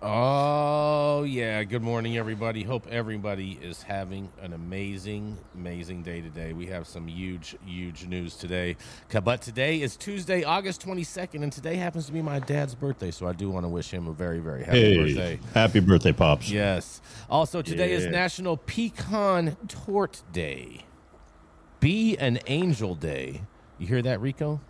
Oh, yeah. Good morning, everybody. Hope everybody is having an amazing, amazing day today. We have some huge, huge news today. But today is Tuesday, August 22nd, and today happens to be my dad's birthday. So I do want to wish him a very, very happy Hey, birthday. happy birthday, Pops. Yes. Also, today is National Pecan Torte Day. Be an Angel Day. You hear that, Rico?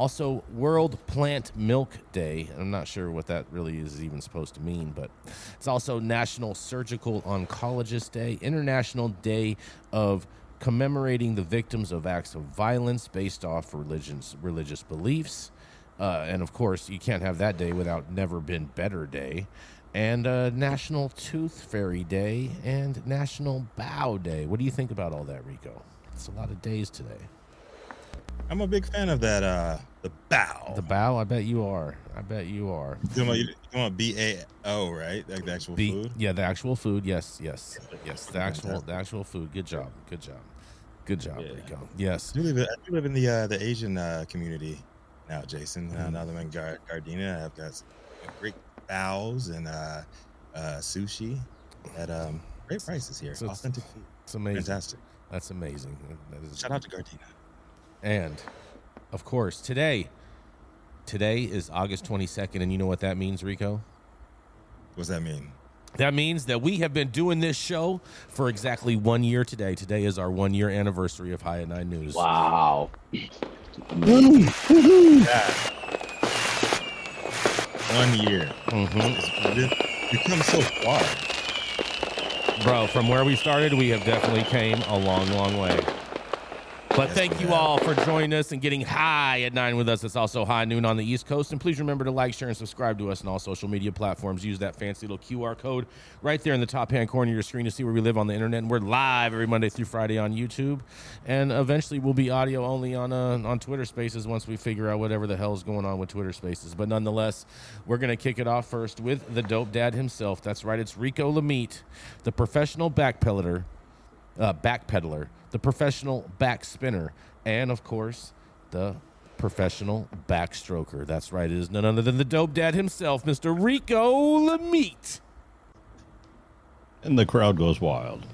Also, World Plant Milk Day. I'm not sure what that really is even supposed to mean, but it's also National Surgical Oncologist Day, International Day of commemorating the victims of acts of violence based off religions, religious beliefs. Uh, and of course, you can't have that day without Never Been Better Day. And uh, National Tooth Fairy Day and National Bao Day. What do you think about all that, Rico? It's a lot of days today. I'm a big fan of that. Uh, the bow. The bow, I bet you are. I bet you are. You want, you want B A O, right? Like the actual The- food. Yeah, the actual food. Yes, yes, yes. The actual, the actual food. Good job. Good job. Good job, Yeah. Rico. Yes. I do live, in- I do live in the uh, the Asian uh, community now, Jason. Uh, Mhm. now that I'm in Gar- Gardena, I've got s- great bows and uh, uh, sushi at um, great prices here. So it's- Authentic food. It's amazing. Fantastic. That's amazing. That is Shout out to Gardena. And of course, today, today is August 22nd, and you know what that means, Rico? What's that mean? That means that we have been doing this show for exactly one year today. Today is our one year anniversary of High at Nine News. Wow. Yeah. One year. Mm-hmm. It's You've come so far. Bro, from where we started, we have definitely came a long, long way. But Yes, thank you have. all for joining us and getting high at nine with us. It's also high noon on the East Coast. And please remember to like, share, and subscribe to us on all social media platforms. Use that fancy little QR code right there in the top hand corner of your screen to see where we live on the internet. And we're live every Monday through Friday on YouTube. And eventually we'll be audio only on uh, on Twitter Spaces once we figure out whatever the hell is going on with Twitter Spaces. But nonetheless, we're going to kick it off first with the dope dad himself. That's right, it's Rico Lamitte, the professional backpedaler uh, backpedaler, the professional back spinner, and of course, the professional backstroker. That's right, it is none other than the dope dad himself, Mr. Rico Lamitte. And the crowd goes wild.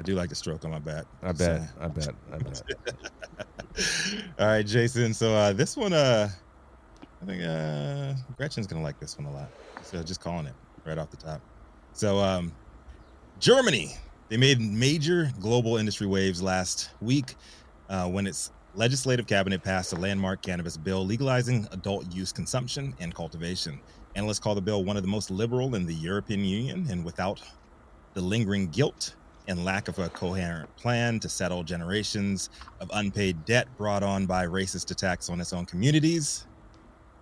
I do like the stroke on my back. I Just bet, saying. I bet, I bet. All right, Jason. So uh, this one, uh, I think uh, Gretchen's gonna like this one a lot. So just calling it right off the top. So um, Germany, they made major global industry waves last week uh, when its legislative cabinet passed a landmark cannabis bill legalizing adult use consumption and cultivation. Analysts call the bill one of the most liberal in the European Union, and without the lingering guilt and lack of a coherent plan to settle generations of unpaid debt brought on by racist attacks on its own communities.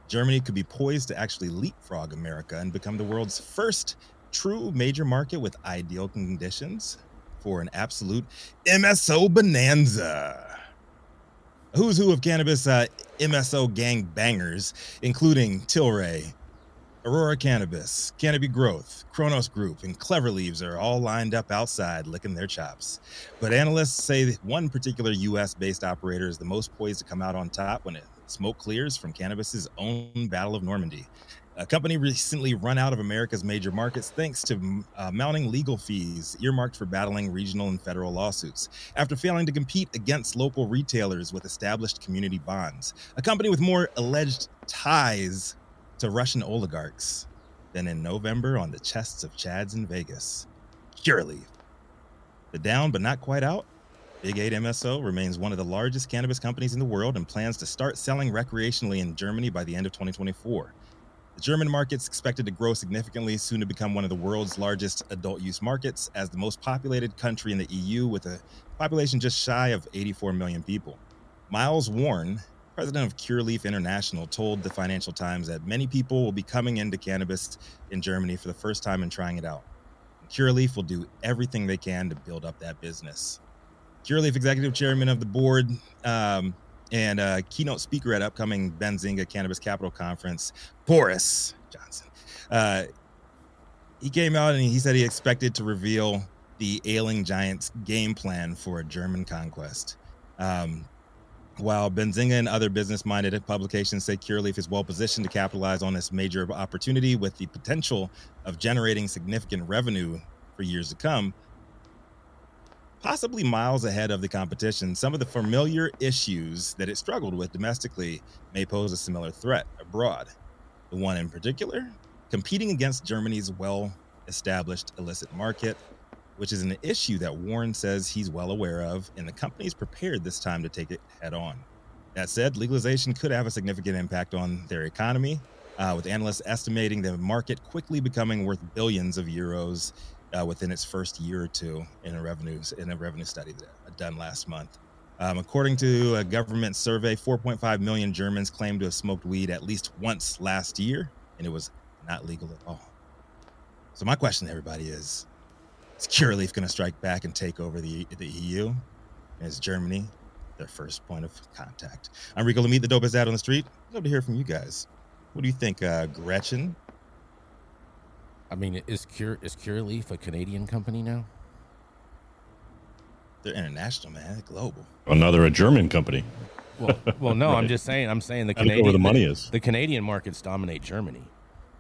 Germany could be poised to actually leapfrog America and become the world's first true major market with ideal conditions for an absolute MSO bonanza. Who's who of cannabis uh, MSO gang bangers, including Tilray, Aurora Cannabis, Canopy Growth, Cronos Group, and Clever Leaves are all lined up outside licking their chops. But analysts say one particular US based operator is the most poised to come out on top when it smoke clears from cannabis's own Battle of Normandy. A company recently run out of America's major markets thanks to uh, mounting legal fees earmarked for battling regional and federal lawsuits after failing to compete against local retailers with established community bonds. A company with more alleged ties to Russian oligarchs than in November on the chests of Chads in Vegas. Curaleaf. The down but not quite out. Big 8 MSO remains one of the largest cannabis companies in the world and plans to start selling recreationally in Germany by the end of 2024. The German market's expected to grow significantly, soon to become one of the world's largest adult use markets, as the most populated country in the EU with a population just shy of 84 million people. Miles Warren, president of Curaleaf International, told the Financial Times that many people will be coming into cannabis in Germany for the first time and trying it out. Curaleaf will do everything they can to build up that business. Curaleaf executive chairman of the board um, and uh, keynote speaker at upcoming Benzinga Cannabis Capital Conference, Boris Jordan. Uh, he came out and he said he expected to reveal the ailing giant's game plan for a German conquest. Um, while Benzinga and other business minded publications say Curaleaf is well positioned to capitalize on this major opportunity with the potential of generating significant revenue for years to come, possibly miles ahead of the competition, some of the familiar issues that it struggled with domestically may pose a similar threat abroad. The one in particular, competing against Germany's well established illicit market, which is an issue that Warren says he's well aware of, and the company is prepared this time to take it head on. That said, legalization could have a significant impact on their economy, uh, with analysts estimating the market quickly becoming worth billions of euros uh, within its first year or two in a revenue in a revenue study that uh, done last month. Um, according to a government survey, 4.5 million Germans claim to have smoked weed at least once last year, and it was not legal at all. So my question to everybody is: Is Curaleaf going to strike back and take over the the EU? And is Germany their first point of contact? I'm Rico Lamitte, the dopest dad on the street. Love to hear from you guys. What do you think, uh, Gretchen? I mean, is Cure is Curaleaf a Canadian company now? They're international, man. They're global. Another a German company. Well, well, no. I'm just saying. I'm saying the I don't know Canadian where the money is. the Canadian markets dominate Germany,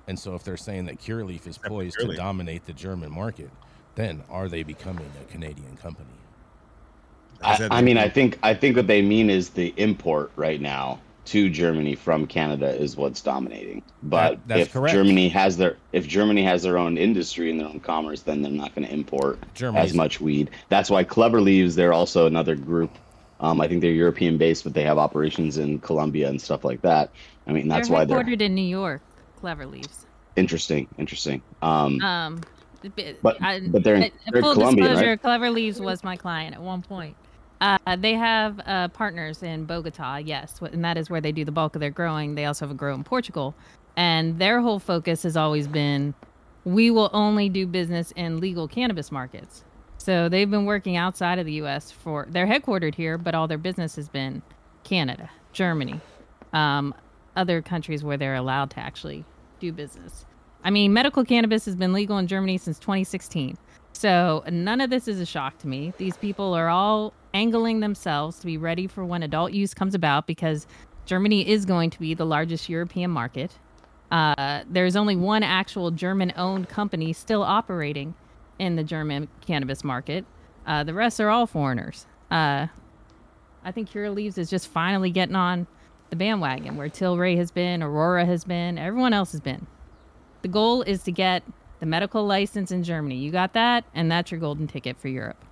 and so if they're saying that Curaleaf is Except for poised to dominate the German market, then are they becoming a Canadian company? I, I mean, I think I think what they mean is the import right now to Germany from Canada is what's dominating. But That- that's if correct. Germany has their if Germany has their own industry and their own commerce, then they're not going to import Germany's as much weed. That's why Clever Leaves. They're also another group. Um, I think they're European based, but they have operations in Colombia and stuff like that. I mean, that's they're why they're headquartered in New York. Clever Leaves. interesting. Interesting. Um, Um, But- but they're in- they're full Colombian, disclosure. right? Clever Leaves was my client at one point. Uh, they have uh, partners in Bogota, yes, and that is where they do the bulk of their growing. They also have a grow in Portugal, and their whole focus has always been, we will only do business in legal cannabis markets. So they've been working outside of the U.S. for. They're headquartered here, but all their business has been Canada, Germany, um, other countries where they're allowed to actually do business. I mean, medical cannabis has been legal in Germany since 2016. So none of this is a shock to me. These people are all angling themselves to be ready for when adult use comes about because Germany is going to be the largest European market. Uh, there's only one actual German owned company still operating in the German cannabis market. Uh, the rest are all foreigners. Uh, I think Cure Leaves is just finally getting on the bandwagon where Tilray has been, Aurora has been, everyone else has been. The goal is to get the medical license in Germany. You got that, and that's your golden ticket for Europe.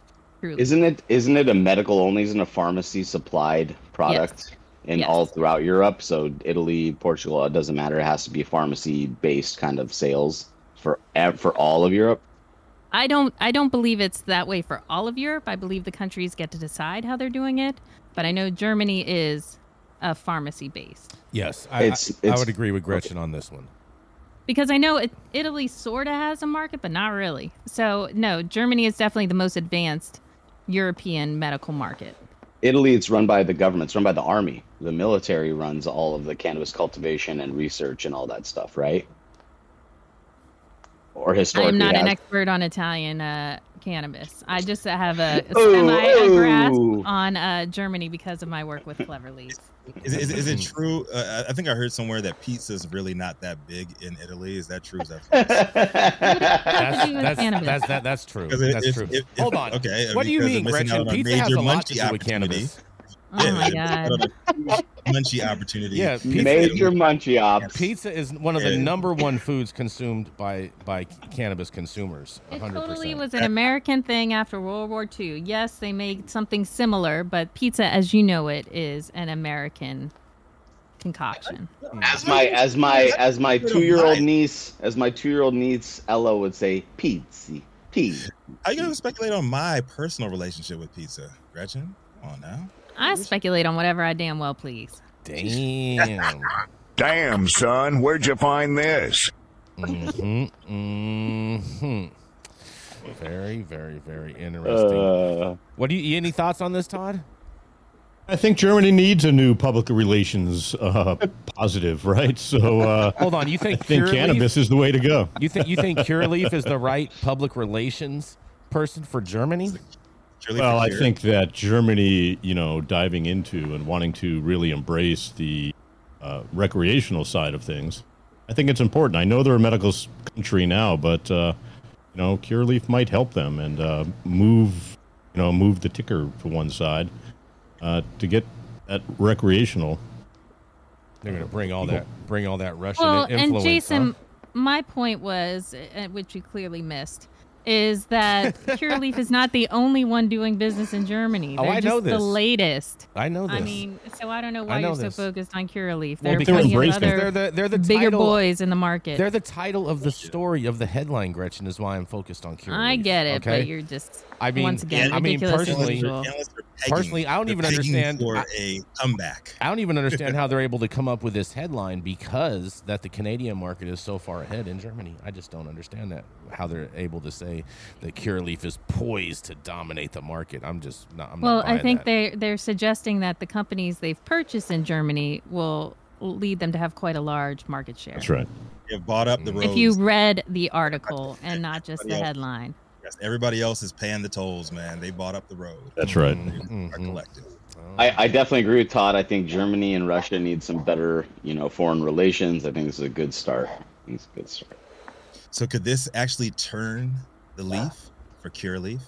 Truly. Isn't it isn't it a medical only? Isn't a pharmacy supplied product in Yes. all throughout Europe? So Italy, Portugal, it doesn't matter. It has to be pharmacy based kind of sales for for all of Europe. I don't I don't believe it's that way for all of Europe. I believe the countries get to decide how they're doing it, but I know Germany is a pharmacy based. Yes, I, It's- I, I would agree with Gretchen on this one. Because I know it, Italy sort of has a market, but not really. So, no, Germany is definitely the most advanced European medical market. Italy, it's run by the government. It's run by the army. The military runs all of the cannabis cultivation and research and all that stuff, right? Or I'm not an expert on Italian uh, cannabis. I just have a Ooh, semi a grasp on uh, Germany because of my work with Clever Leaf. Is, it- is, is it true? Uh, I think I heard somewhere that pizza's really not that big in Italy. Is that true? Is that false? That's that's, that's that, that's true. 'Cause it- That's if- true. if- if- Hold on. okay, What do you mean, they're Gretchen? out on a Pizza has a lot to do with opportunity. cannabis. Oh Yeah, my god. missing out on a Munchie opportunity. Yeah, pizza- Major munchie ops. Pizza is one of the Yeah. number one foods consumed by by cannabis consumers. It 100%. totally was an American thing after World War II. Yes, they made something similar, but pizza, as you know it, is an American concoction. As my as my as my two year old niece as my two year old niece Ella would say pizza Pizza. How you gonna speculate on my personal relationship with pizza, Gretchen? Come on now. I speculate on whatever I damn well please. Damn. Damn, son, where'd you find this? hmm hmm Very, very, very interesting. Uh, what do you any thoughts on this, Todd? I think Germany needs a new public relations uh, positive, right? So uh, Hold on, you think I think, think cannabis is the way to go. You think you think Curaleaf is the right public relations person for Germany? Surely Well, I think that Germany, you know, diving into and wanting to really embrace the uh, recreational side of things, I think it's important. I know they're a medical country now, but uh, you know, Curaleaf might help them and uh, move, you know, move the ticker to one side uh, to get that recreational. They're going to bring all that bring all that Russian Well, influence. and Jason, huh? my point was, uh, which you clearly missed, is that Curaleaf is not the only one doing business in Germany. Oh, They're I just know the latest. I know this. I mean, so I don't know why know you're this. so focused on Curaleaf. Well, There are because plenty of other they're the they're the bigger title, boys in the market. They're the title of the story of the headline. Gretchen is why I'm focused on Curaleaf. I get it, okay? but you're just I mean, once again I mean, personally- usual. Analysts are pegging- Personally, I don't even understand- for I- a comeback. I don't even understand how they're able to come up with this headline because that the Canadian market is so far ahead in Germany. I just don't understand that how they're able to say that Curaleaf is poised to dominate the market. I'm just not. I'm Well, not I think that. they they're suggesting that the companies they've purchased in Germany will lead them to have quite a large market share. That's right. They've bought up the roads. If you read the article and not just the headline. Yes, everybody else is paying the tolls, man. They bought up the road. That's right. Mhm, Are mhm. collected. I, I definitely agree with Todd. I think Germany and Russia need some better, you know, foreign relations. I think this is a good start. I think it's a good start. So could this actually turn the leaf for Cure Leaf?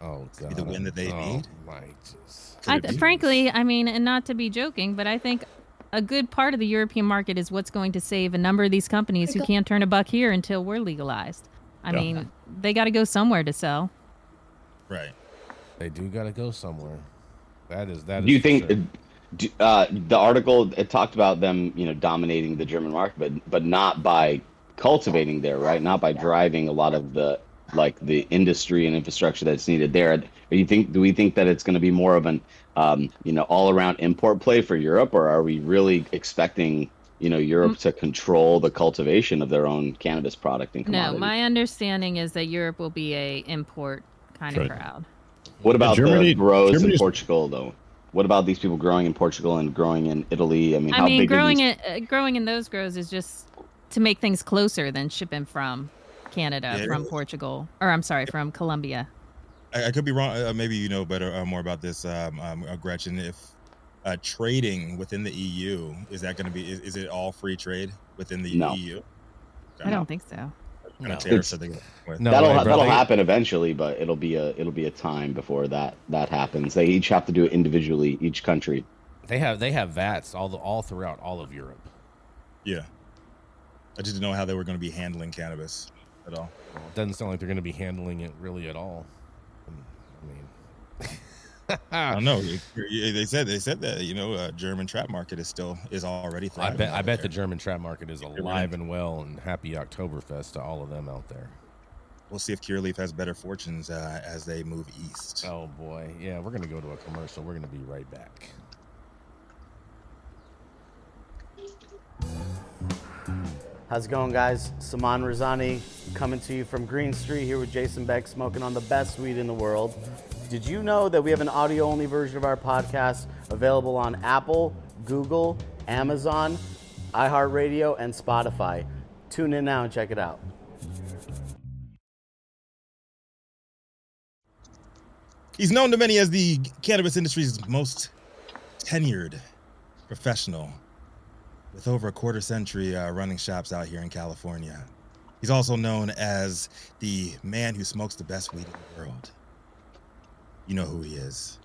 Oh god. be the win that they oh, need? My just. I, it be? frankly, I mean, and not to be joking, but I think a good part of the European market is what's going to save a number of these companies who can't turn a buck here until we're legalized. I Yeah. mean, they got to go somewhere to sell. Right. They do got to go somewhere. That is that. Do you is for think sure. uh, the article it talked about them, you know, dominating the German market, but but not by cultivating there, right? Not by driving a lot of the like the industry and infrastructure that's needed there. Do you think? Do we think that it's going to be more of an um, you know all around import play for Europe, or are we really expecting? You know, Europe to control the cultivation of their own cannabis product and No, my understanding is that Europe will be a import kind of Right. crowd. What about Germany- the grows in Portugal, though? What about these people growing in Portugal and growing in Italy? I mean, I how mean, big growing are these? it, uh, growing in those grows is just to make things closer than shipping from Canada, Yeah, from. Portugal, or I'm sorry, from Colombia. I, I could be wrong. Uh, maybe you know better, uh, more about this, um, um, uh, Gretchen. If uh, trading within the EU is that going to be? Is, is it all free trade within the No. EU? I don't think so. What kind No. of tariffs are they going with? No that'll way, that'll happen eventually, but it'll be a it'll be a time before that that happens. They each have to do it individually, each country. They have they have VATs all the, all throughout all of Europe. Yeah. I just didn't know how they were going to be handling cannabis at all. Well, it doesn't sound like they're going to be handling it really at all. I don't know. It- it- They said they said that you know uh, German trap market is still is already I thriving. bet I out bet the. German trap market is alive and well, and happy Oktoberfest to all of them out there. We'll see if Curaleaf has better fortunes uh, as they move east. Oh boy, yeah, we're gonna go to a commercial. We're gonna be right back. How's it going, guys? Saman Razani coming to you from Green Street here with Jason Beck, smoking on the best weed in the world. Did you know that we have an audio only version of our podcast available on Apple, Google, Amazon, iHeartRadio, and Spotify? Tune in now and check it out. He's known to many as the cannabis industry's most tenured professional with over a quarter century uh, running shops out here in California. He's also known as the man who smokes the best weed in the world. You know who he is.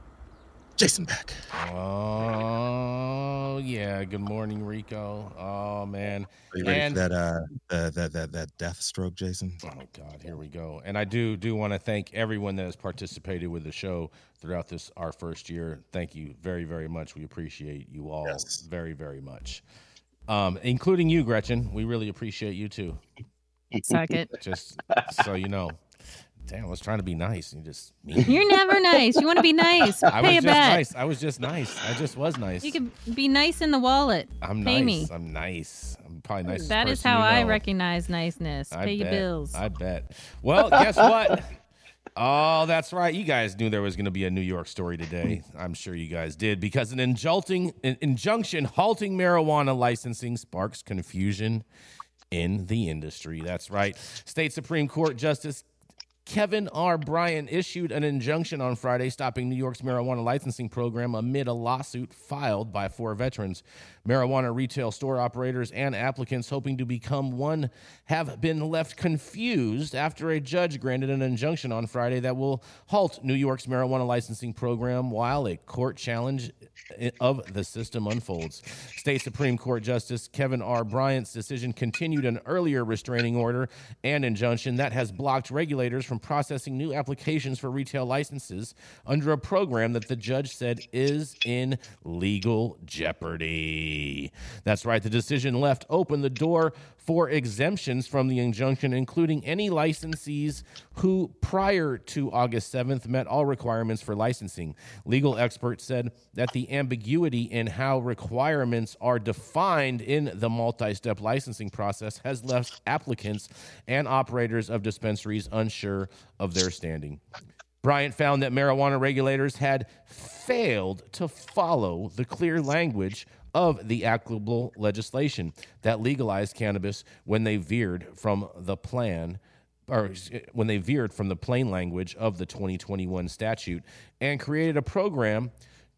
Jason Beck. Oh yeah. Good morning, Rico. Oh man. Are you ready And- for that, uh, that, that, that, that death stroke, Jason? Oh God, here we go. And I do do want to thank everyone that has participated with the show throughout this our first year. Thank you very very much. We appreciate you all Yes. very very much, um, including you, Gretchen. We really appreciate you too. Suck it. Just so you know. Damn, I was trying to be nice. You just mean. You're never nice. You want to be nice. I was Pay a just bet. nice. I was just nice. I just was nice. You can be nice in the wallet. I'm Pay nice. me. I'm nice. I'm probably nice. That is how I recognize niceness. I Pay your bills. I bet. Well, guess what? Oh, that's right. You guys knew there was going to be a New York story today. I'm sure you guys did because an injunction, an injunction halting marijuana licensing sparks confusion in the industry. That's right. State Supreme Court Justice Kevin R. Bryant issued an injunction on Friday stopping New York's marijuana licensing program amid a lawsuit filed by four veterans. Marijuana retail store operators and applicants hoping to become one have been left confused after a judge granted an injunction on Friday that will halt New York's marijuana licensing program while a court challenge of the system unfolds. State Supreme Court Justice Kevin R. Bryant's decision continued an earlier restraining order and injunction that has blocked regulators from processing new applications for retail licenses under a program that the judge said is in legal jeopardy. That's right, the decision left open the door for exemptions from the injunction, including any licensees who, prior to August 7th, met all requirements for licensing. Legal experts said that the ambiguity in how requirements are defined in the multi step licensing process has left applicants and operators of dispensaries unsure of their standing. Bryant found that marijuana regulators had failed to follow the clear language of the applicable legislation that legalized cannabis when they veered from the plan or when they veered from the plain language of the 2021 statute and created a program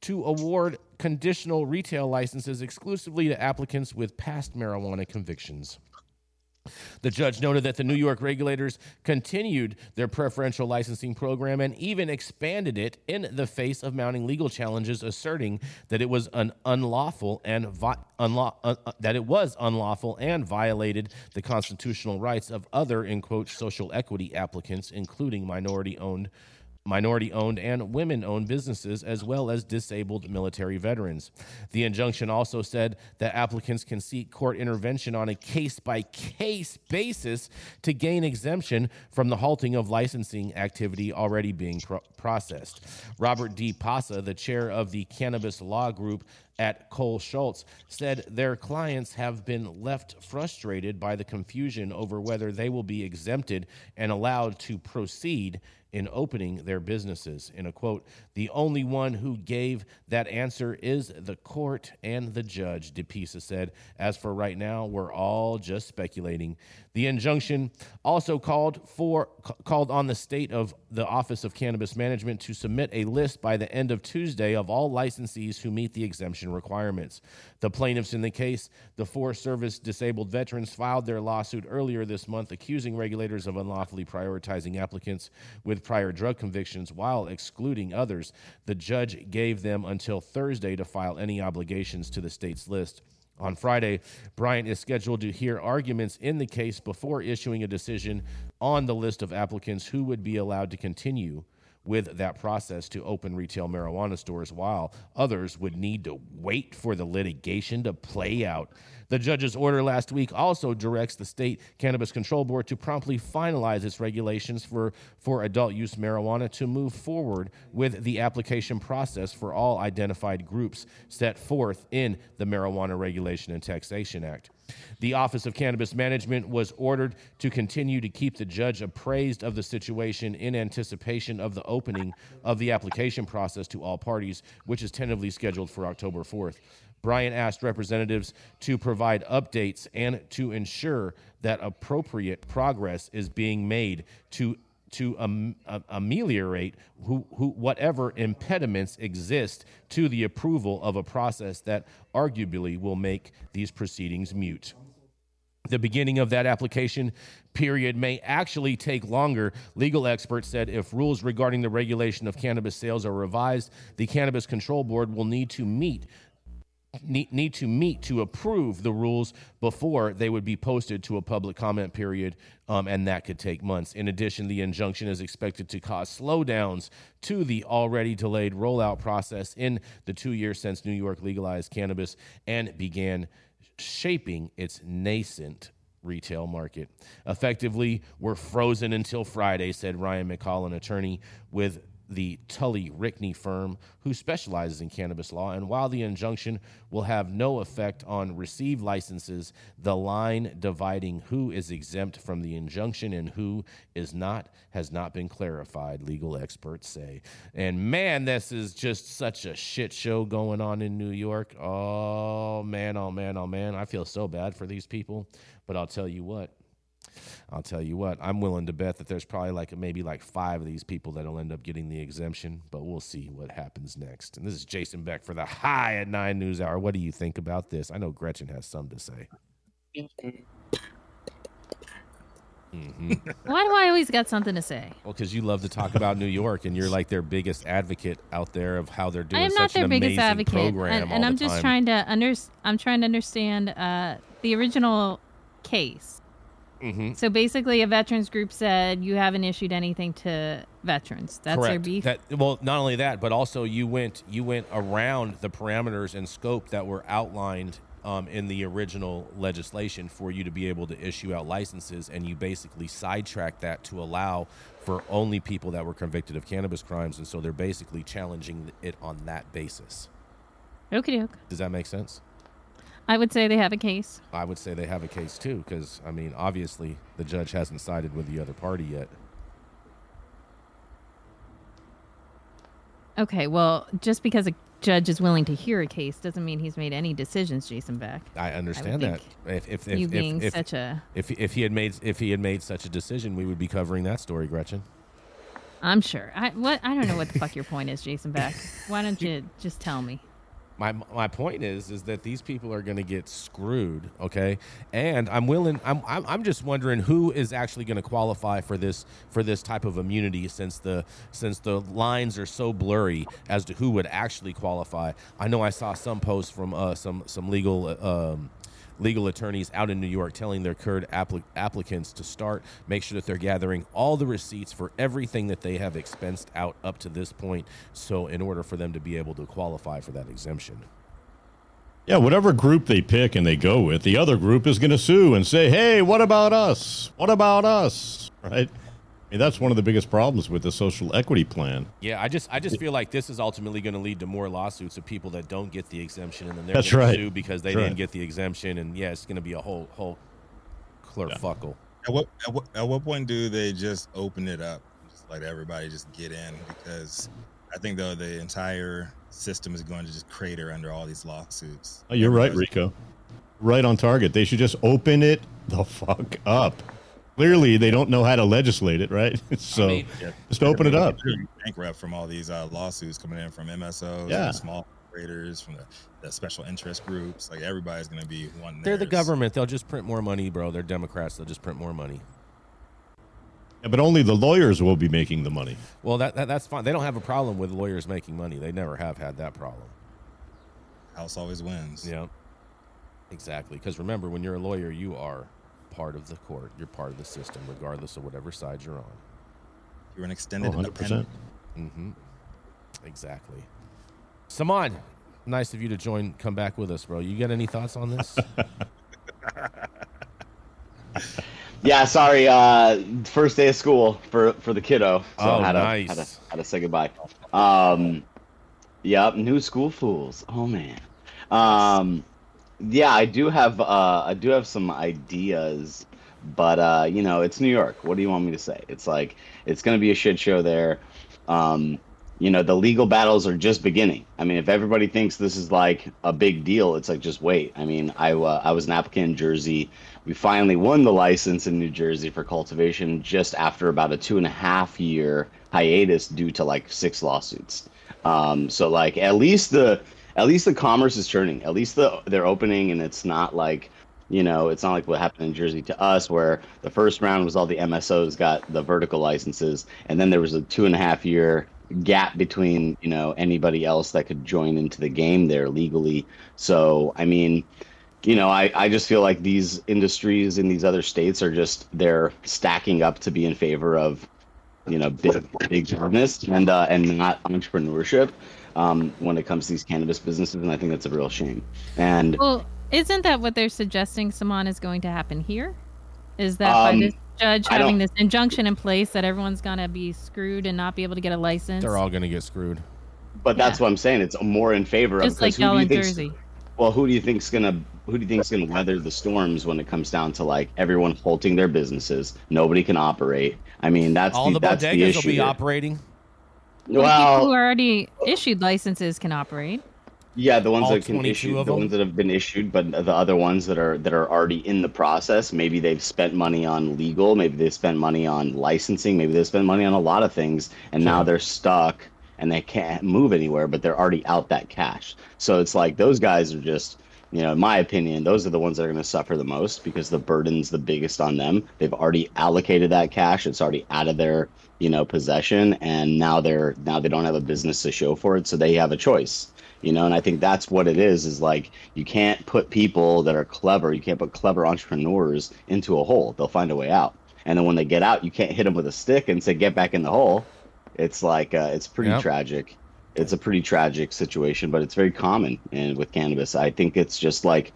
to award conditional retail licenses exclusively to applicants with past marijuana convictions. The judge noted that the New York regulators continued their preferential licensing program and even expanded it in the face of mounting legal challenges asserting that it was an unlawful and vi- unlaw- uh, uh, that it was unlawful and violated the constitutional rights of other in quote social equity applicants including minority owned minority owned and women owned businesses, as well as disabled military veterans. The injunction also said that applicants can seek court intervention on a case by case basis to gain exemption from the halting of licensing activity already being pro- processed. Robert DiPisa, the chair of the Cannabis Law Group, at Cole Schotz said their clients have been left frustrated by the confusion over whether they will be exempted and allowed to proceed in opening their businesses. In a quote, the only one who gave that answer is the court and the judge, DiPisa said. As for right now, we're all just speculating. The injunction also called for called on the state of the Office of Cannabis Management to submit a list by the end of Tuesday of all licensees who meet the exemption requirements. The plaintiffs in the case, the Forest Service disabled veterans, filed their lawsuit earlier this month accusing regulators of unlawfully prioritizing applicants with prior drug convictions while excluding others. The judge gave them until Thursday to file any obligations to the state's list. On Friday, Bryant is scheduled to hear arguments in the case before issuing a decision on the list of applicants who would be allowed to continue with that process to open retail marijuana stores, while others would need to wait for the litigation to play out. The judge's order last week also directs the state cannabis control board to promptly finalize its regulations for, for adult use marijuana to move forward with the application process for all identified groups set forth in the Marijuana Regulation and Taxation Act. The Office of Cannabis Management was ordered to continue to keep the judge appraised of the situation in anticipation of the opening of the application process to all parties, which is tentatively scheduled for October 4th. Bryant asked representatives to provide updates and to ensure that appropriate progress is being made to to um, uh, ameliorate who, who, whatever impediments exist to the approval of a process that arguably will make these proceedings mute. The beginning of that application period may actually take longer. Legal experts said if rules regarding the regulation of cannabis sales are revised, the Cannabis Control Board will need to meet need, need to meet to approve the rules before they would be posted to a public comment period, um, and that could take months. In addition, the injunction is expected to cause slowdowns to the already delayed rollout process in the two years since New York legalized cannabis and began shaping its nascent retail market. Effectively, we're frozen until Friday, said Ryan McCall, an attorney with the Tully Rinckey firm who specializes in cannabis law. And while the injunction will have no effect on received licenses, the line dividing who is exempt from the injunction and who is not has not been clarified, legal experts say. And man, this is just such a shit show going on in New York. Oh man, oh man, oh man. I feel so bad for these people. But I'll tell you what, I'll tell you what, I'm willing to bet that there's probably like maybe like five of these people that'll end up getting the exemption, but we'll see what happens next. And this is Jason Beck for the High at Nine News Hour. What do you think about this? I know Gretchen has some to say. Mm-hmm. Why do I always got something to say? Well, because you love to talk about New York, and you're like their biggest advocate out there of how they're doing I am not such their biggest advocate, program and, and I'm just time. trying to under. I'm trying to understand uh, the original case. Mhm. So basically, a veterans group said you haven't issued anything to veterans. That's their Correct. beef. That well, not only that, but also you went you went around the parameters and scope that were outlined um, in the original legislation for you to be able to issue out licenses, and you basically sidetracked that to allow for only people that were convicted of cannabis crimes, and so they're basically challenging it on that basis. Okie doke. Does that make sense? I would say they have a case. I would say they have a case too, because I mean, obviously, the judge hasn't sided with the other party yet. Okay, well, just because a judge is willing to hear a case doesn't mean he's made any decisions, Jason Beck. I understand that. If if if, you if, being if, such a If if he had made if he had made such a decision, we would be covering that story, Gretchen. I'm sure. I what I don't know what the fuck your point is, Jason Beck. Why don't you just tell me? My my point is is that these people are going to get screwed, okay? And I'm willing. I'm I'm, I'm just wondering who is actually going to qualify for this for this type of immunity, since the since the lines are so blurry as to who would actually qualify. I know I saw some posts from uh, some some legal. uh, Um, legal attorneys out in New York telling their current applic- applicants to start, make sure that they're gathering all the receipts for everything that they have expensed out up to this point. So, in order for them to be able to qualify for that exemption. Yeah, whatever group they pick and they go with, the other group is going to sue and say, "Hey, what about us? What about us?" Right? I mean, that's one of the biggest problems with the social equity plan. Yeah, I just I just feel like this is ultimately going to lead to more lawsuits of people that don't get the exemption and then they're That's going right. to sue because they That's didn't right. get the exemption and yeah, it's going to be a whole whole clerfuckle. At what, at what at what point do they just open it up, just let everybody just get in? Because I think though the entire system is going to just crater under all these lawsuits. Oh, you're right, Rico. Right on target. They should just open it the fuck up. Clearly, they don't know how to legislate it, right? So mean- just open it up. Bankrupt from all these uh, lawsuits coming in from MSOs, Yeah. small operators, from the, the special interest groups. Like everybody's going to be one. They're the government. They'll just print more money, bro. They're Democrats. They'll just print more money. Yeah, but only the lawyers will be making the money. Well, that, that that's fine. They don't have a problem with lawyers making money. They never have had that problem. House always wins. Yeah, exactly. Because remember, when you're a lawyer, you are part of the court. You're part of the system, regardless of whatever side you're on. You're an extended Oh, 100%. independent. Mm-hmm. Exactly. Saman, nice of you to join. Come back with us, bro. You got any thoughts on this? Yeah, sorry. Uh, first day of school for for the kiddo, so Oh, I had to, nice. had to had to say goodbye. Um, yep, new school fools. Oh man. Um, yeah, I do have uh, I do have some ideas, but uh, you know, it's New York. What do you want me to say? It's like it's gonna be a shit show there. Um, you know the legal battles are just beginning. I mean, if everybody thinks this is like a big deal, it's like just wait. I mean, I uh, I was an applicant in Jersey. We finally won the license in New Jersey for cultivation just after about a two and a half year hiatus due to like six lawsuits. Um, so like at least the at least the commerce is turning. At least the they're opening, and it's not like you know, it's not like what happened in Jersey to us, where the first round was all the MSOs got the vertical licenses, and then there was a two and a half year gap between you know anybody else that could join into the game there legally. So I mean, you know, I I just feel like these industries in these other states are just they're stacking up to be in favor of you know big big business and uh, and not entrepreneurship um, when it comes to these cannabis businesses, and I think that's a real shame. And Well, isn't that what they're suggesting, Saman, is going to happen here? Is that by Um, this judge I having this injunction in place that everyone's going to be screwed and not be able to get a license? They're all gonna get screwed. but that's Yeah. what I'm saying. It's more in favor of just like because who y'all do you in think's- Jersey. Well, who do you think's gonna who do you think's gonna weather the storms when it comes down to like everyone halting their businesses? Nobody can operate. I mean, that's all the, the that's the bodegas issue. will be here. operating. Well, people who are already uh, issued licenses can operate. yeah, the ones all that can issue, the them? ones that have been issued, but the other ones that are that are already in the process. Maybe they've spent money on legal. Maybe they've spent money on licensing. Maybe they've spent money on a lot of things, and now they're stuck and they can't move anywhere. But they're already out that cash. So it's like those guys are just you know, in my opinion, those are the ones that are going to suffer the most because the burden's the biggest on them. They've already allocated that cash; it's already out of their, you know, possession, and now they're now they don't have a business to show for it, so they have a choice. You know, and I think that's what it is. Is like you can't put people that are clever, you can't put clever entrepreneurs into a hole. They'll find a way out, and then when they get out, you can't hit them with a stick and say get back in the hole. It's like uh, it's pretty Yep. tragic it's a pretty tragic situation, but it's very common and with cannabis. I think it's just like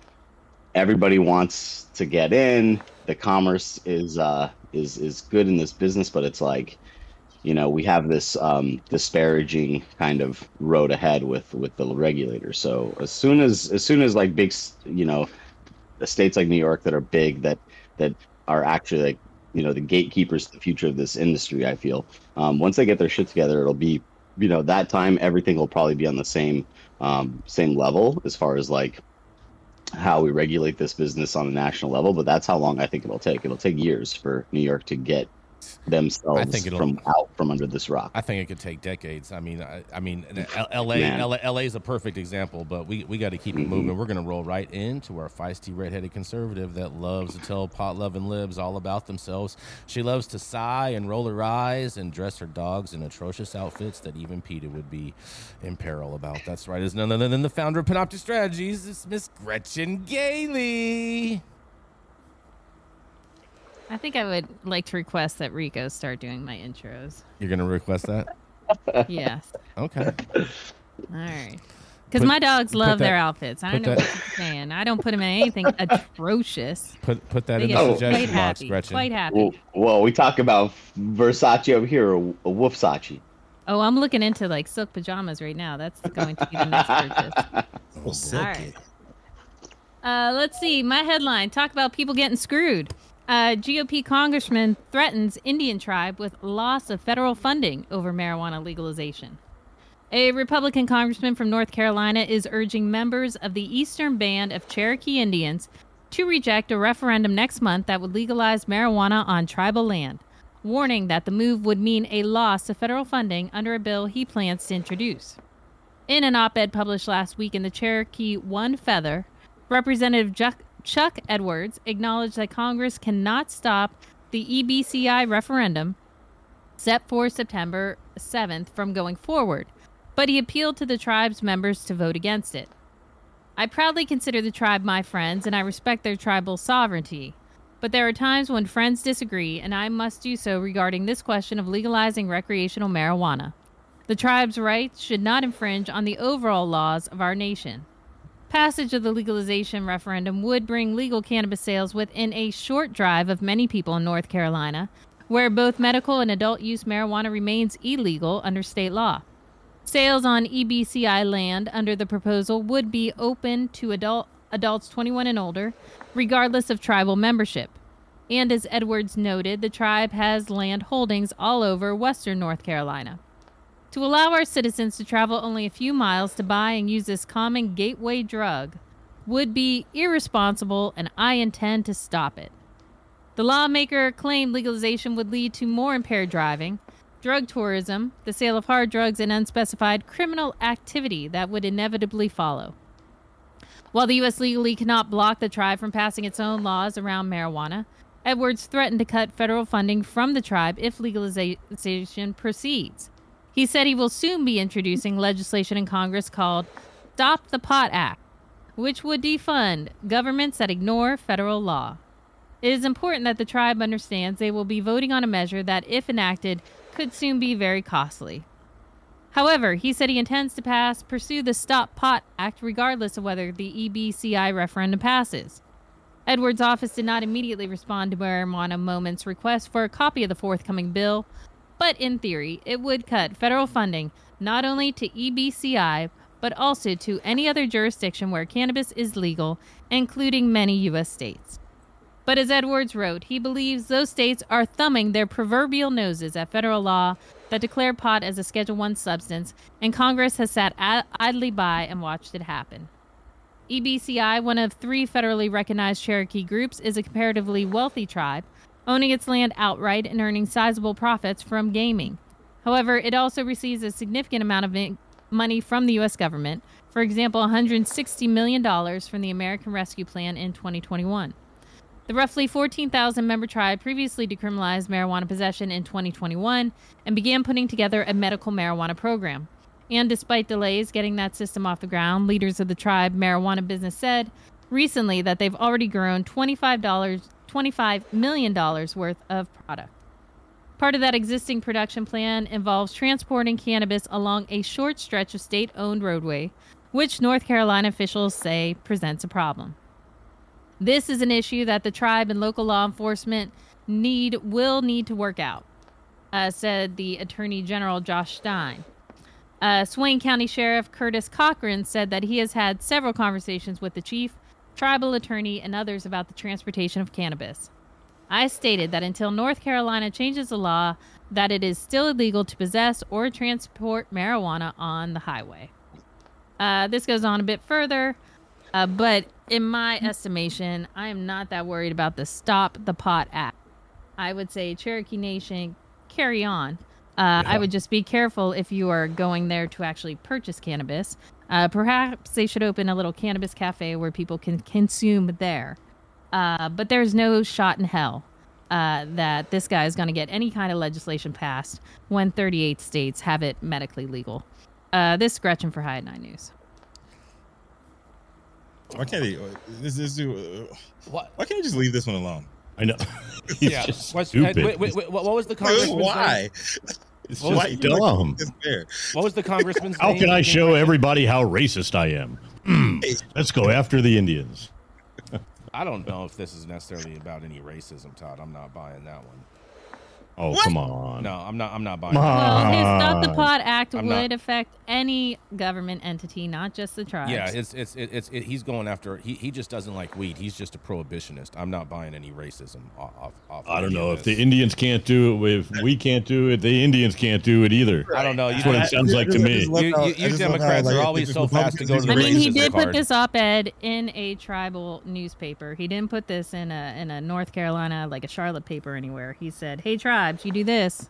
everybody wants to get in. The commerce is uh is is good in this business, but it's like you know we have this um, disparaging kind of road ahead with with the regulators. So as soon as as soon as like big you know states like New York that are big that that are actually like you know the gatekeepers to the future of this industry, I feel um, once they get their shit together, it'll be you know that time everything will probably be on the same um, same level as far as like how we regulate this business on a national level but that's how long i think it'll take. It'll take years for new york to get themselves I think it'll- from out from under this rock I think it could take decades. I mean, I, I mean, LA. LA, LA is a perfect example, but we, we got to keep it Mhm. moving. We're going to roll right into our feisty redheaded conservative that loves to tell pot loving libs all about themselves. She loves to sigh and roll her eyes and dress her dogs in atrocious outfits that even Peter would be in peril about. That's right. It's none other than the founder of Panoptic Strategies. It's Miss Gretchen Gailey. I think I would like to request that Rico start doing my intros. You're going to request that? yes. Okay. All right. Because my dogs love that- their outfits. I don't know that- what you're saying. I don't put them in anything atrocious. Put put that They in get the quite suggestion box, happy. Gretchen. Quite happy. well, well we talk about versace over here or, or wolfsachi Oh, I'm looking into like silk pajamas right now. That's going to be the next purchase. Oh, silky. right. Uh, let's see. My headline: Talk about people getting screwed. Uh, GOP congressman threatens Indian tribe with loss of federal funding over marijuana legalization. A Republican congressman from North Carolina is urging members of the Eastern Band of Cherokee Indians to reject a referendum next month that would legalize marijuana on tribal land, warning that the move would mean a loss of federal funding under a bill he plans to introduce. In an op ed published last week in the Cherokee One Feather, Representative Chuck, Chuck Edwards acknowledged that Congress cannot stop the EBCI referendum set for September 7th from going forward, but he appealed to the tribe's members to vote against it. I proudly consider the tribe my friends and I respect their tribal sovereignty. But there are times when friends disagree, and I must do so regarding this question of legalizing recreational marijuana. The tribe's rights should not infringe on the overall laws of our nation. Passage of the legalization referendum would bring legal cannabis sales within a short drive of many people in North Carolina, where both medical and adult use marijuana remains illegal under state law. Sales on EBCI land under the proposal would be open to adult adults 21 and older, regardless of tribal membership. And as Edwards noted, the tribe has land holdings all over western North Carolina. To allow our citizens to travel only a few miles to buy and use this common gateway drug would be irresponsible, and I intend to stop it. The lawmaker claimed legalization would lead to more impaired driving, drug tourism, the sale of hard drugs, and unspecified criminal activity that would inevitably follow. While the U.S. legally cannot block the tribe from passing its own laws around marijuana, Edwards threatened to cut federal funding from the tribe if legalization proceeds. He said he will soon be introducing legislation in Congress called Stop the Pot Act, which would defund governments that ignore federal law. It is important that the tribe understands they will be voting on a measure that, if enacted, could soon be very costly. However, he said he intends to pass pursue the Stop Pot Act regardless of whether the EBCI referendum passes. Edwards' office did not immediately respond to Marijuana Moment's request for a copy of the forthcoming bill, but in theory, it would cut federal funding not only to EBCI, but also to any other jurisdiction where cannabis is legal, including many U.S. states. But as Edwards wrote, he believes those states are thumbing their proverbial noses at federal law that declared pot as a Schedule One substance, and Congress has sat idly by and watched it happen. EBCI, one of three federally recognized Cherokee groups, is a comparatively wealthy tribe, owning its land outright and earning sizable profits from gaming. However, it also receives a significant amount of money from the U.S. government, for example, $160 million from the American Rescue Plan in 2021. The roughly 14,000 member tribe previously decriminalized marijuana possession in 2021 and began putting together a medical marijuana program. And despite delays getting that system off the ground, leaders of the tribe marijuana business said recently that they've already grown $25, $25 million worth of product. Part of that existing production plan involves transporting cannabis along a short stretch of state owned roadway, which North Carolina officials say presents a problem. This is an issue that the tribe and local law enforcement need will need to work out, uh, said the Attorney General Josh Stein. Uh, Swain County Sheriff Curtis Cochran said that he has had several conversations with the chief, tribal attorney, and others about the transportation of cannabis. I stated that until North Carolina changes the law, that it is still illegal to possess or transport marijuana on the highway. Uh, this goes on a bit further, uh, but in my estimation, I am not that worried about the Stop the Pot Act. I would say Cherokee Nation, carry on. Uh, yeah. I would just be careful if you are going there to actually purchase cannabis. Uh, perhaps they should open a little cannabis cafe where people can consume there. Uh, but there's no shot in hell uh, that this guy is going to get any kind of legislation passed when 38 states have it medically legal. Uh, this is Gretchen for High at Nine News. Why can't he? This is what? Why can't he just leave this one alone? I know. yeah. What's, stupid. Wait, wait, wait, what was the congressman's Why? It's what just dumb. What was the congressman's How name? can I show everybody how racist I am? Hmm. Let's go after the Indians. I don't know if this is necessarily about any racism, Todd. I'm not buying that one. Oh what? come on! No, I'm not. I'm not buying. Well, his Stop the Pot Act I'm would not. affect any government entity, not just the tribes. Yeah, it's it's it's, it, he's going after. He, he just doesn't like weed. He's just a prohibitionist. I'm not buying any racism off. off I don't know if the Indians can't do it. If we can't do it, the Indians can't do it either. I don't know. That's what it sounds like to me. You, you, you Democrats are always so fast to go to the. I mean, he did card. put this op-ed in a tribal newspaper. He didn't put this in a in a North Carolina like a Charlotte paper anywhere. He said, "Hey tribes, you do this."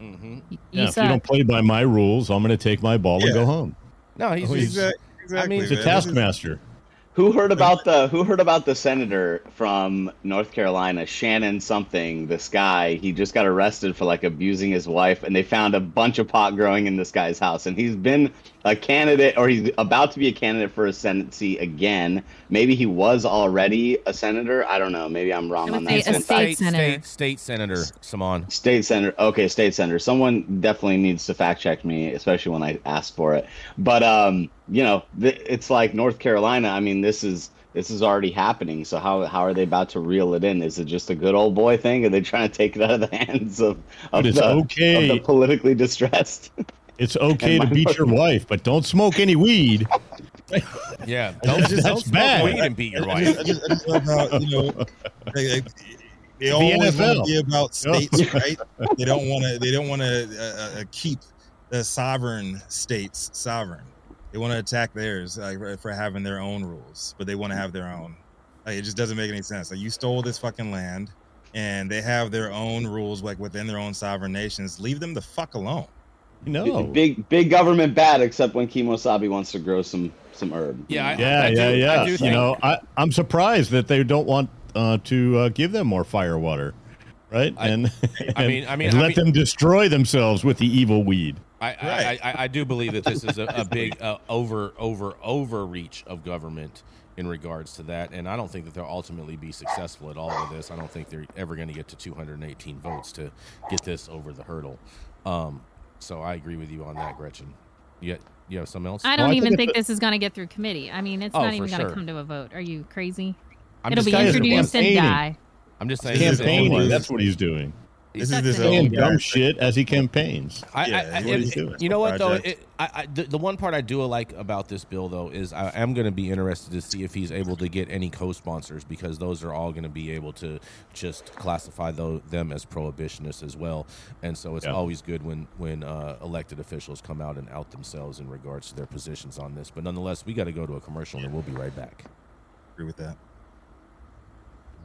Mm-hmm. You, yeah, if you don't play by my rules, I'm going to take my ball yeah. and go home. No, he's, he's exactly, exactly, I mean, he's a taskmaster. Who heard about the Who heard about the senator from North Carolina, Shannon something? This guy, he just got arrested for like abusing his wife, and they found a bunch of pot growing in this guy's house, and he's been a candidate, or he's about to be a candidate for a senate seat again. Maybe he was already a senator. I don't know. Maybe I'm wrong on that. A state, state senator. State, state senator, Simon. State senator. Okay, state senator. Someone definitely needs to fact check me, especially when I ask for it. But um you know, th- it's like North Carolina. I mean, this is this is already happening. So how how are they about to reel it in? Is it just a good old boy thing? Are they trying to take it out of the hands of of, the, okay. of the politically distressed? It's okay to beat your wife, but don't smoke any weed. yeah, don't, that's, don't smoke bad. weed and beat your wife. I just, I just love how you know. They, they always want to be about states, right? They don't want to. They don't want to uh, uh, keep the sovereign states sovereign. They want to attack theirs like, for- for having their own rules, but they want to have their own. Like, it just doesn't make any sense. Like you stole this fucking land, and they have their own rules, like within their own sovereign nations. Leave them the fuck alone. No. Big big government bad, except when Kimosabi wants to grow some some herb. Yeah, I- Yeah, I do- yeah, I yeah. do you think- know, I, I'm surprised that they don't want uh, to uh, give them more fire water, right? I- and, I mean- I mean- and I let mean- them destroy themselves with the evil weed. I, Right. I, I, I do believe that this is a, a big uh, over over overreach of government in regards to that, and I don't think that they'll ultimately be successful at all with this. I don't think they're ever going to get to 218 votes to get this over the hurdle. Um, so I agree with you on that, Gretchen. You, you have something else? I don't I even think think it's this is going to get through committee. I mean, it's Oh, not for even going to sure. come to a vote. Are you crazy? I'm It'll just be guy introduced and campaigning. die. I'm just saying. Campaigning. campaigning. That's what he's doing. This is this it. Saying guy. dumb shit as he campaigns. I, Yeah, I, I, what it- he's doing. you know what though, it, I, I, the, the one part I do like about this bill though is I am going to be interested to see if he's able to get any co-sponsors because those are all going to be able to just classify tho- them as prohibitionists as well, and so it's Yeah. always good when when uh, elected officials come out and out themselves in regards to their positions on this. But nonetheless, we got to go to a commercial and we'll be right back. Agree with that.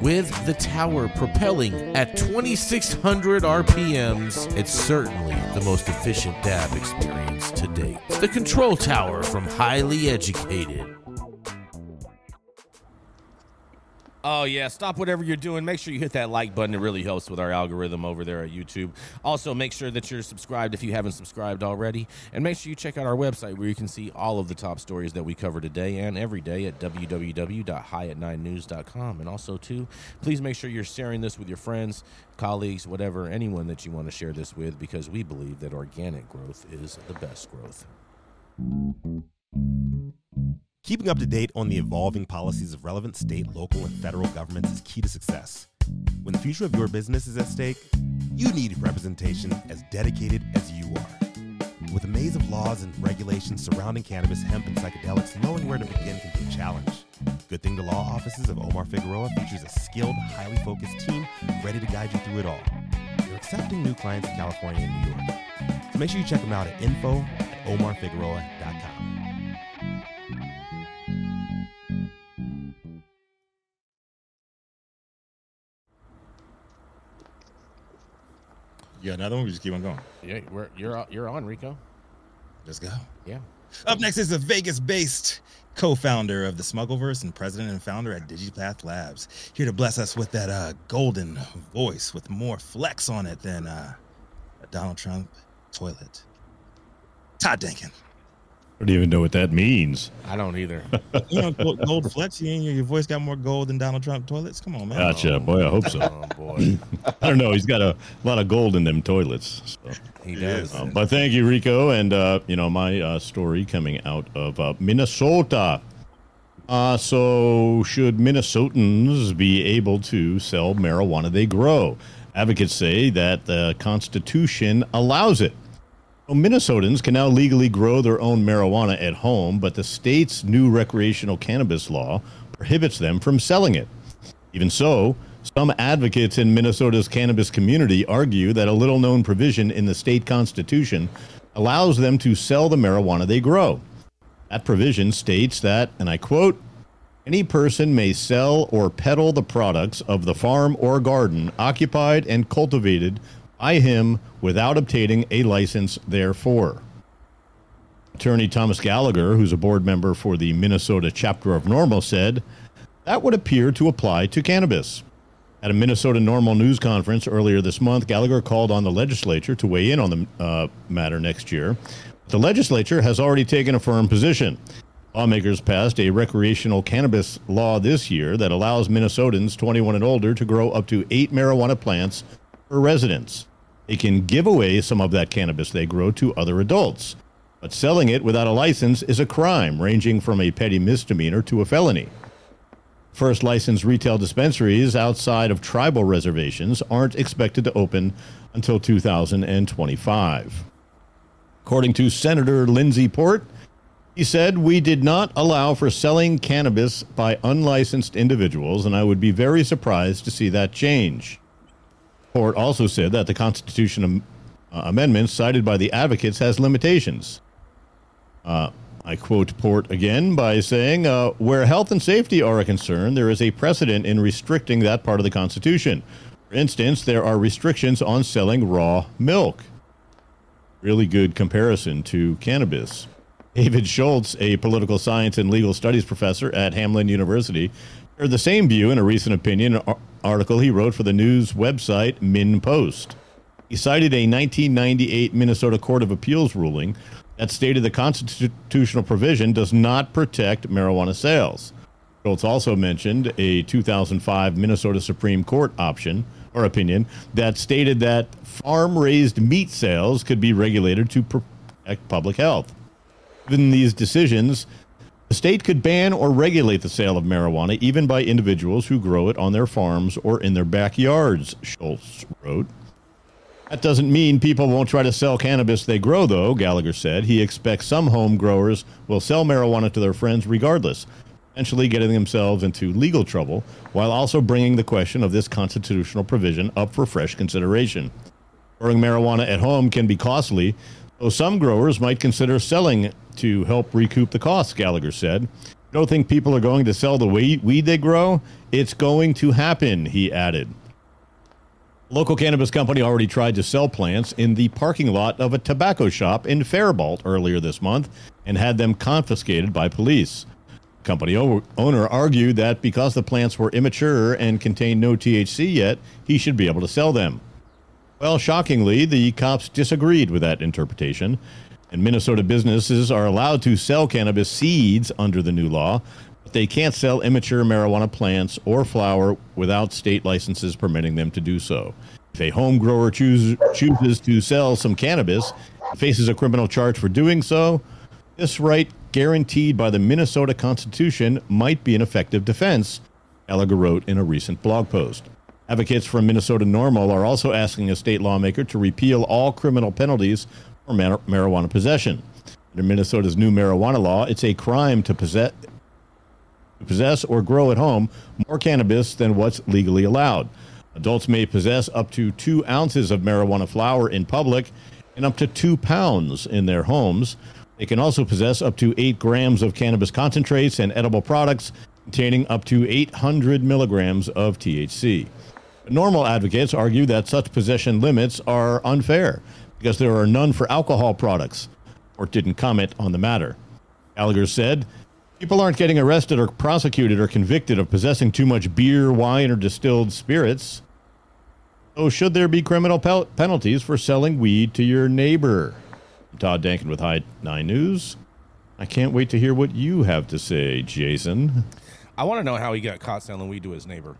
with the tower propelling at 2600 RPMs, it's certainly the most efficient dab experience to date. The control tower from Highly Educated. Oh yeah, stop whatever you're doing. Make sure you hit that like button. It really helps with our algorithm over there at YouTube. Also, make sure that you're subscribed if you haven't subscribed already, and make sure you check out our website where you can see all of the top stories that we cover today and every day at www.highat9news.com. And also, too, please make sure you're sharing this with your friends, colleagues, whatever, anyone that you want to share this with, because we believe that organic growth is the best growth. Keeping up to date on the evolving policies of relevant state, local, and federal governments is key to success. When the future of your business is at stake, you need representation as dedicated as you are. With a maze of laws and regulations surrounding cannabis, hemp, and psychedelics, knowing where to begin can be a challenge. Good Thing the Law offices of Omar Figueroa features a skilled, highly focused team ready to guide you through it all. They're accepting new clients in California and New York. So make sure you check them out at info at omarfigueroa.com. You got another one? We just keep on going. Yeah, we're, you're you're on, Rico. Let's go. Yeah. Up next is a Vegas-based co-founder of the Smuggleverse and president and founder at DigiPath Labs. Here to bless us with that uh, golden voice with more flex on it than uh, a Donald Trump toilet. Todd Denkin. I don't even know what that means. I don't either. You know, gold, gold flex. You, your voice got more gold than Donald Trump toilets. Come on, man. Gotcha. Boy, I hope so. oh boy, I don't know. He's got a lot of gold in them toilets. So. he does. Um, but thank you, Rico. And, uh, you know, my uh, story coming out of uh, Minnesota. Uh, so, should Minnesotans be able to sell marijuana they grow? Advocates say that the Constitution allows it. So Minnesotans can now legally grow their own marijuana at home, but the state's new recreational cannabis law prohibits them from selling it. Even so, some advocates in Minnesota's cannabis community argue that a little known provision in the state constitution allows them to sell the marijuana they grow. That provision states that, and I quote, any person may sell or peddle the products of the farm or garden occupied and cultivated by him without obtaining a license therefor. Attorney Thomas Gallagher, who's a board member for the Minnesota chapter of NORML, said that would appear to apply to cannabis. At a Minnesota NORML News conference earlier this month, Gallagher called on the legislature to weigh in on the uh, matter next year. The legislature has already taken a firm position. Lawmakers passed a recreational cannabis law this year that allows Minnesotans 21 and older to grow up to eight marijuana plants per residence. They can give away some of that cannabis they grow to other adults. But selling it without a license is a crime, ranging from a petty misdemeanor to a felony. First licensed retail dispensaries outside of tribal reservations aren't expected to open until 2025. According to Senator Lindsey Port, he said, We did not allow for selling cannabis by unlicensed individuals, and I would be very surprised to see that change. Port also said that the Constitution am- uh, amendment cited by the advocates has limitations. Uh, I quote Port again by saying, uh, Where health and safety are a concern, there is a precedent in restricting that part of the Constitution. For instance, there are restrictions on selling raw milk. Really good comparison to cannabis. David Schultz, a political science and legal studies professor at Hamline University, shared the same view in a recent opinion article he wrote for the news website MinnPost. He cited a 1998 Minnesota Court of Appeals ruling that stated the constitutional provision does not protect marijuana sales. Schultz also mentioned a 2005 Minnesota Supreme Court option or opinion that stated that farm raised meat sales could be regulated to protect public health. Given these decisions, the state could ban or regulate the sale of marijuana even by individuals who grow it on their farms or in their backyards, Schultz wrote. That doesn't mean people won't try to sell cannabis they grow, though, Gallagher said. He expects some home growers will sell marijuana to their friends regardless, potentially getting themselves into legal trouble, while also bringing the question of this constitutional provision up for fresh consideration. Growing marijuana at home can be costly, so some growers might consider selling to help recoup the costs, Gallagher said. Don't think people are going to sell the weed, weed they grow. It's going to happen, he added. Local cannabis company already tried to sell plants in the parking lot of a tobacco shop in Faribault earlier this month and had them confiscated by police. Company o- owner argued that because the plants were immature and contained no THC yet, he should be able to sell them. Well, shockingly, the cops disagreed with that interpretation, and Minnesota businesses are allowed to sell cannabis seeds under the new law, but they can't sell immature marijuana plants or flower without state licenses permitting them to do so. If a home grower choose, chooses to sell some cannabis faces a criminal charge for doing so, this right, guaranteed by the Minnesota Constitution, might be an effective defense, Gallagher wrote in a recent blog post. Advocates from Minnesota NORML are also asking a state lawmaker to repeal all criminal penalties mar- marijuana possession. Under Minnesota's new marijuana law, it's a crime to possess, possess or grow at home more cannabis than what's legally allowed. Adults may possess up to two ounces of marijuana flower in public and up to two pounds in their homes. They can also possess up to eight grams of cannabis concentrates and edible products containing up to 800 milligrams of THC. NORML advocates argue that such possession limits are unfair because there are none for alcohol products. Court didn't comment on the matter. Gallagher said, People aren't getting arrested or prosecuted or convicted of possessing too much beer, wine, or distilled spirits. So, should there be criminal pel- penalties for selling weed to your neighbor? I'm Todd Denkin with High 9 News. I can't wait to hear what you have to say, Jason. I want to know how he got caught selling weed to his neighbor.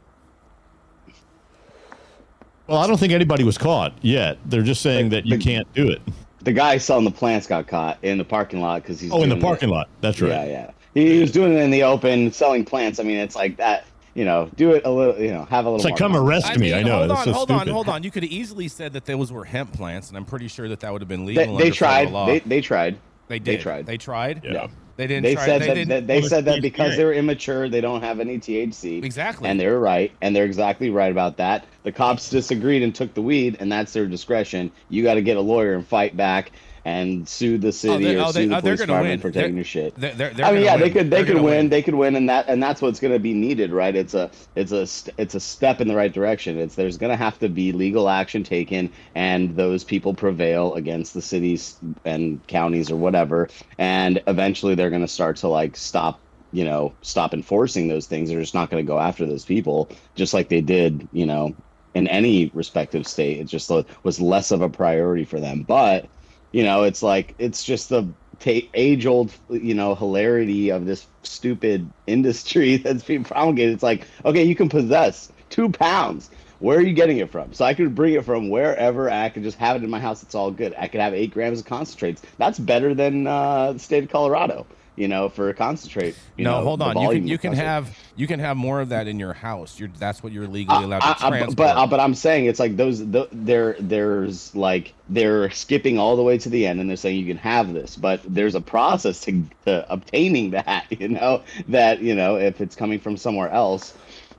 Well, I don't think anybody was caught yet. They're just saying that you can't do it. The guy selling the plants got caught in the parking lot because he's Oh, in the parking it. lot. That's right. Yeah, yeah. He, he was doing it in the open, selling plants. I mean, it's like that. You know, do it a little. You know, have a little. It's like, more come fun. arrest me. I know. Hold on, so hold on, hold on. You could have easily said that those were hemp plants, and I'm pretty sure that that would have been legal. they under tried. law. They, they tried. They they did. tried. They tried. Yeah. They didn't. They try, said they that, didn't. that they Well, said that because they're immature, they don't have any THC. Exactly. And they're right, and they're exactly right about that. The cops disagreed and took the weed, and that's their discretion. You got to get a lawyer and fight back and sue the oh, city they- or oh, they- sue the oh, police department win. for taking They're- your shit. They're, they're, I mean, yeah, win. they could they could gonna win. they could win, and that and that's what's going to be needed, right? It's a it's a it's a step in the right direction. It's there's going to have to be legal action taken, and those people prevail against the cities and counties or whatever, and eventually they're going to start to like stop you know stop enforcing those things. They're just not going to go after those people, just like they did, you know, in any respective state. It just was less of a priority for them, but you know it's like it's just the ta age old you know hilarity of this stupid industry that's being promulgated. It's like okay you can possess two pounds. Where are you getting it from? So i could bring it from wherever. I could just have it in my house. It's all good. I could have eight grams of concentrates. That's better than uh, the state of colorado you know, for a concentrate. You no, know, hold on. You can you can have you can have more of that in your house. You're that's what you're legally allowed to I- I- transport. but uh, but I'm saying it's like those the, there there's like they're skipping all the way to the end and they're saying you can have this, but there's a process to, to obtaining that. You know that you know if it's coming from somewhere else,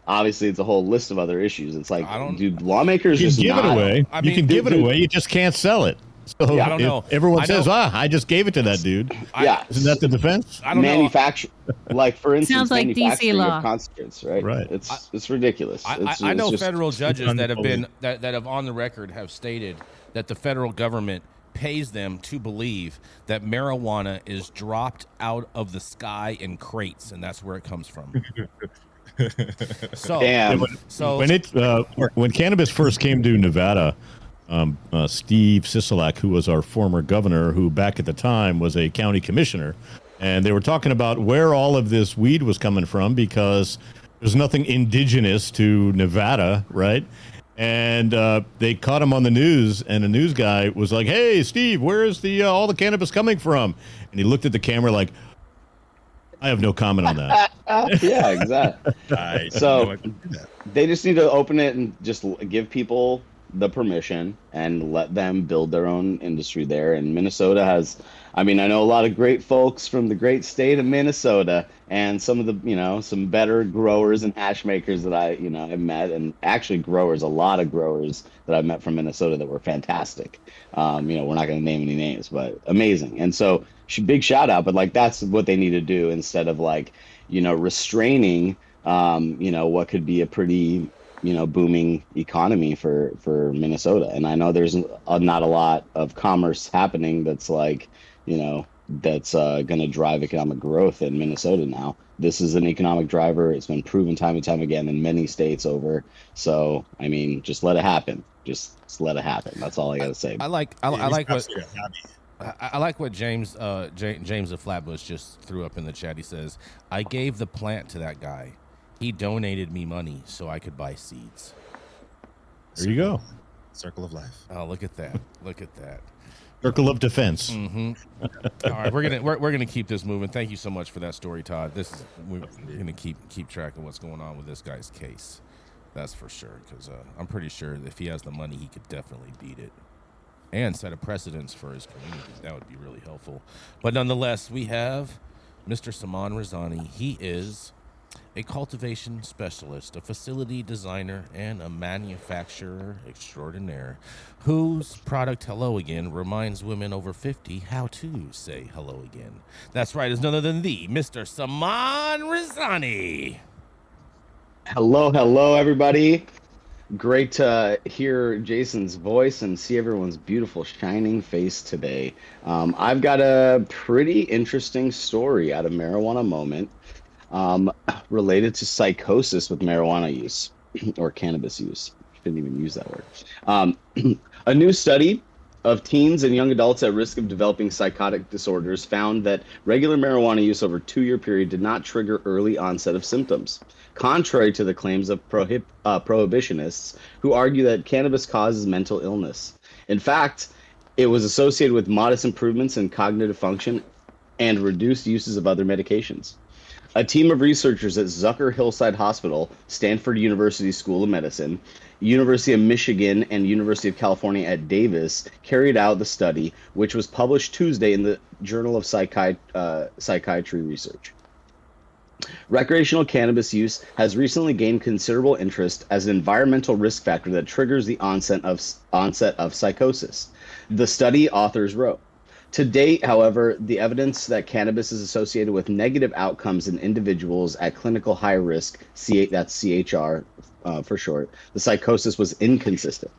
obviously it's a whole list of other issues. It's like, I don't- do lawmakers You just give not, it away. I you mean, can give it dude- away. You just can't sell it. So Yeah, I don't know. everyone I says, know- "Ah, I just gave it to that dude," Yeah, isn't that the defense? I don't know. manufacture like for instance, Sounds like DC law. of concentrates, right? Right. It's it's ridiculous. I, It's, I, I it's know just- federal judges that have been that, that have on the record have stated that the federal government pays them to believe that marijuana is dropped out of the sky in crates, and that's where it comes from. so, Damn. so when it uh, when cannabis first came to Nevada, um, uh, Steve Sisolak, who was our former governor, who back at the time was a county commissioner, and they were talking about where all of this weed was coming from because there's nothing indigenous to Nevada, right? And uh, they caught him on the news, and the news guy was like, "Hey, Steve, where is the uh, all the cannabis coming from?" And he looked at the camera like, "I have no comment on that." yeah, exactly. I So- know I that. they just need to open it and just give people the permission and let them build their own industry there. And Minnesota has, I mean, I know a lot of great folks from the great state of Minnesota and some of the, you know, some better growers and hash makers that I, you know, have met and actually growers, a lot of growers that I've met from Minnesota that were fantastic. Um, you know, we're not going to name any names, but amazing. And so big shout out, but like, that's what they need to do instead of like, you know, restraining, um, you know, what could be a pretty, you know, booming economy for for Minnesota. And I know there's a, not a lot of commerce happening that's like, you know, that's uh, going to drive economic growth in Minnesota now. This is an economic driver. It's been proven time and time again in many states over. So, I mean, just let it happen. Just, just let it happen. That's all I got to say. I like I, Yeah, I like what absolutely a hobby. I, I like what James uh, J- James of Flatbush just threw up in the chat. He says, "I gave the plant to that guy. He donated me money so I could buy seeds." There you go, Circle of life. Oh, look at that! Look at that! circle of defense. hmm All right, we're gonna we're, we're gonna keep this moving. Thank you so much for that story, Todd. This is we're gonna keep keep track of what's going on with this guy's case. That's for sure. Because uh, I'm pretty sure if he has the money, he could definitely beat it and set a precedence for his community. That would be really helpful. But nonetheless, we have Mr. Saman Razani. He is a cultivation specialist, a facility designer, and a manufacturer extraordinaire whose product Hello Again reminds women over 50 how to say hello again. That's right, is none other than the Mr. Saman Razani. Hello, hello, everybody. Great to hear Jason's voice and see everyone's beautiful, shining face today. Um, I've got a pretty interesting story out of Marijuana Moment um, related to psychosis with marijuana use or cannabis use. Didn't even use that word. Um, a new study of teens and young adults at risk of developing psychotic disorders found that regular marijuana use over a two year period did not trigger early onset of symptoms, contrary to the claims of prohib- uh, prohibitionists who argue that cannabis causes mental illness. In fact, it was associated with modest improvements in cognitive function and reduced uses of other medications. A team of researchers at Zucker Hillside Hospital, Stanford University School of Medicine, University of Michigan, and University of California at Davis carried out the study, which was published Tuesday in the Journal of uh, Psychiatry Research. Recreational cannabis use has recently gained considerable interest as an environmental risk factor that triggers the onset of onset of psychosis. The study authors wrote. To date, however, the evidence that cannabis is associated with negative outcomes in individuals at clinical high risk, C- that's CHR uh, for short, the psychosis was inconsistent.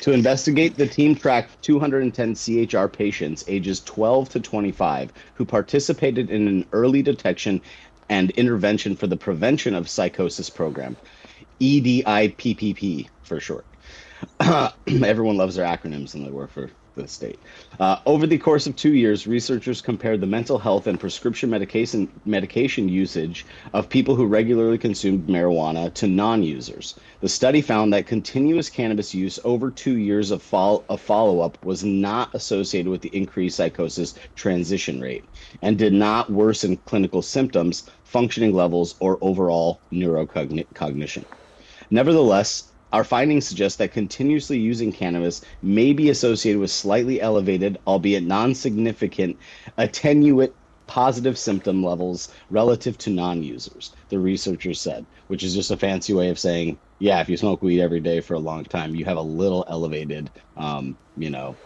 To investigate, the team tracked 210 CHR patients ages 12 to 25 who participated in an early detection and intervention for the prevention of psychosis program, EDIPPP for short. Everyone loves their acronyms and they work for the state. Uh, over the course of two years, researchers compared the mental health and prescription medication medication usage of people who regularly consumed marijuana to non-users. The study found that continuous cannabis use over two years of, of follow-up was not associated with the increased psychosis transition rate and did not worsen clinical symptoms, functioning levels, or overall neurocognition. Nevertheless, our findings suggest that continuously using cannabis may be associated with slightly elevated, albeit non significant, attenuate positive symptom levels relative to non users, the researchers said, which is just a fancy way of saying, yeah, if you smoke weed every day for a long time, you have a little elevated, um, you know,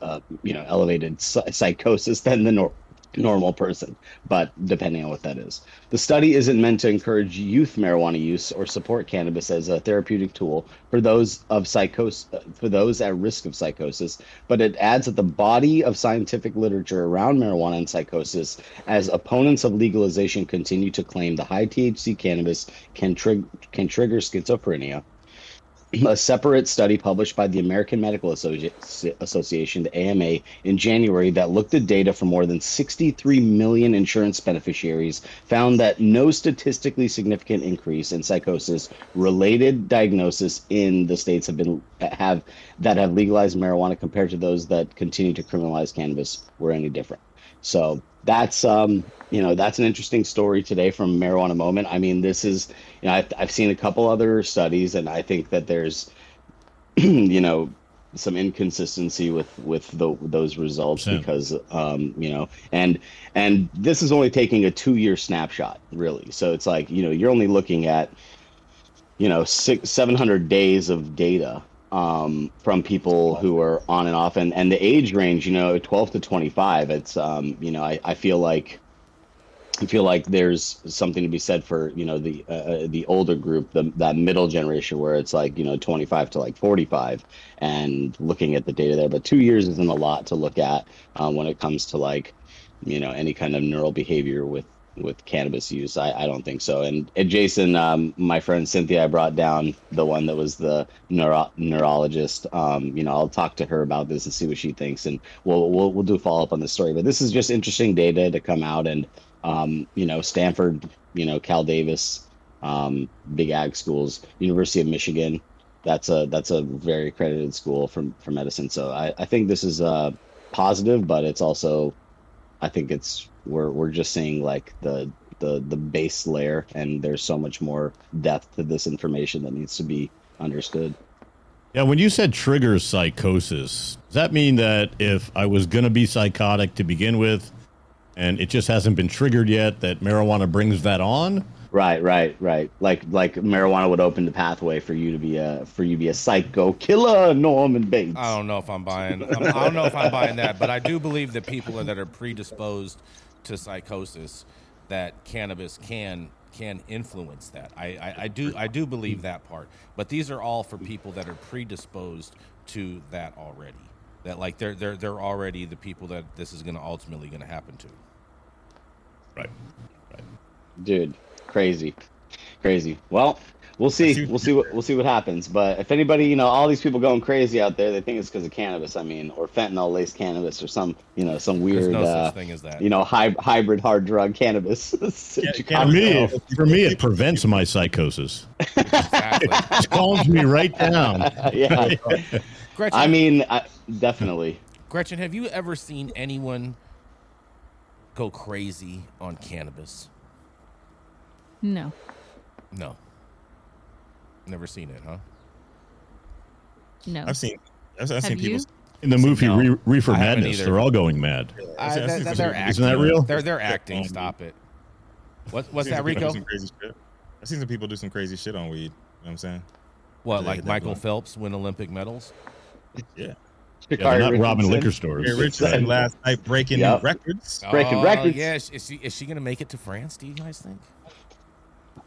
uh, you know, elevated psychosis than the nor- normal person, but depending on what that is. The study isn't meant to encourage youth marijuana use or support cannabis as a therapeutic tool for those of psychosis for those at risk of psychosis, but it adds that the body of scientific literature around marijuana and psychosis as opponents of legalization continue to claim the high THC cannabis can trig- can trigger schizophrenia a separate study published by the American Medical Associ- Association, the AMA, in January that looked at data from more than 63 million insurance beneficiaries found that no statistically significant increase in psychosis related diagnosis in the states have been have that have legalized marijuana compared to those that continue to criminalize cannabis were any different. So that's um, you know that's an interesting story today from marijuana moment. I mean, this is you know I've, I've seen a couple other studies, and I think that there's you know some inconsistency with with the, those results because um, you know and and this is only taking a two year snapshot really. So it's like you know you're only looking at you know six seven hundred days of data um, from people who are on and off and and the age range you know 12 to 25 it's um, you know I, I feel like feel like there's something to be said for you know the uh, the older group, the that middle generation, where it's like you know 25 to like 45, and looking at the data there. But two years isn't a lot to look at um, when it comes to like you know any kind of neural behavior with with cannabis use. I, I don't think so. And, and Jason, um, my friend Cynthia, I brought down the one that was the neuro- neurologist. Um, you know, I'll talk to her about this and see what she thinks, and we'll we'll, we'll do follow up on the story. But this is just interesting data to come out, and um, you know, Stanford, you know, Cal Davis, um, big ag schools, University of Michigan. That's a that's a very accredited school for for medicine. So I, I think this is uh, positive, but it's also I think it's we're we're just seeing like the the the base layer, and there's so much more depth to this information that needs to be understood. Yeah, when you said triggers psychosis, does that mean that if I was going to be psychotic to begin with, and it just hasn't been triggered yet, that marijuana brings that on? Right, right, right. Like like marijuana would open the pathway for you to be a for you to be a psycho killer, Norman Bates. I don't know if I'm buying. I'm, I don't know if I'm buying that, but I do believe that people that are predisposed to psychosis, that cannabis can can influence that. I, I, I do I do believe that part. But these are all for people that are predisposed to that already. That like they're they're they're already the people that this is going to ultimately going to happen to. Right. dude crazy. Crazy. Well we'll see. See- we'll see what we'll see what happens. But if anybody you know all these people going crazy out there they think it's because of cannabis i mean or fentanyl laced cannabis or some you know some There's weird no uh, such thing as that. you know hy- hybrid hard drug cannabis. For me, for me, it prevents my psychosis. exactly. It calms me right down. yeah. Gretchen, i mean I, definitely. Gretchen, have you ever seen anyone go crazy on cannabis? No. No. Never seen it, huh? No. I've seen, I've, I've Have seen people. you? In the movie No, Re- Reefer Madness, they're all going mad. I've I, seen- I've that, that, some they're people- Isn't that real? They're they're acting. Stop it. What, what's I've that, seen some people Rico? do some crazy shit. I've seen some people do some crazy shit on weed. You know what I'm saying? What, like Michael. Phelps win Olympic medals? Yeah. Yeah, they're not robbing liquor stores. Sha'Carri Richardson last night breaking Yep. records. Breaking Oh, records. Yeah, is is she is she gonna make it to France? Do you guys think?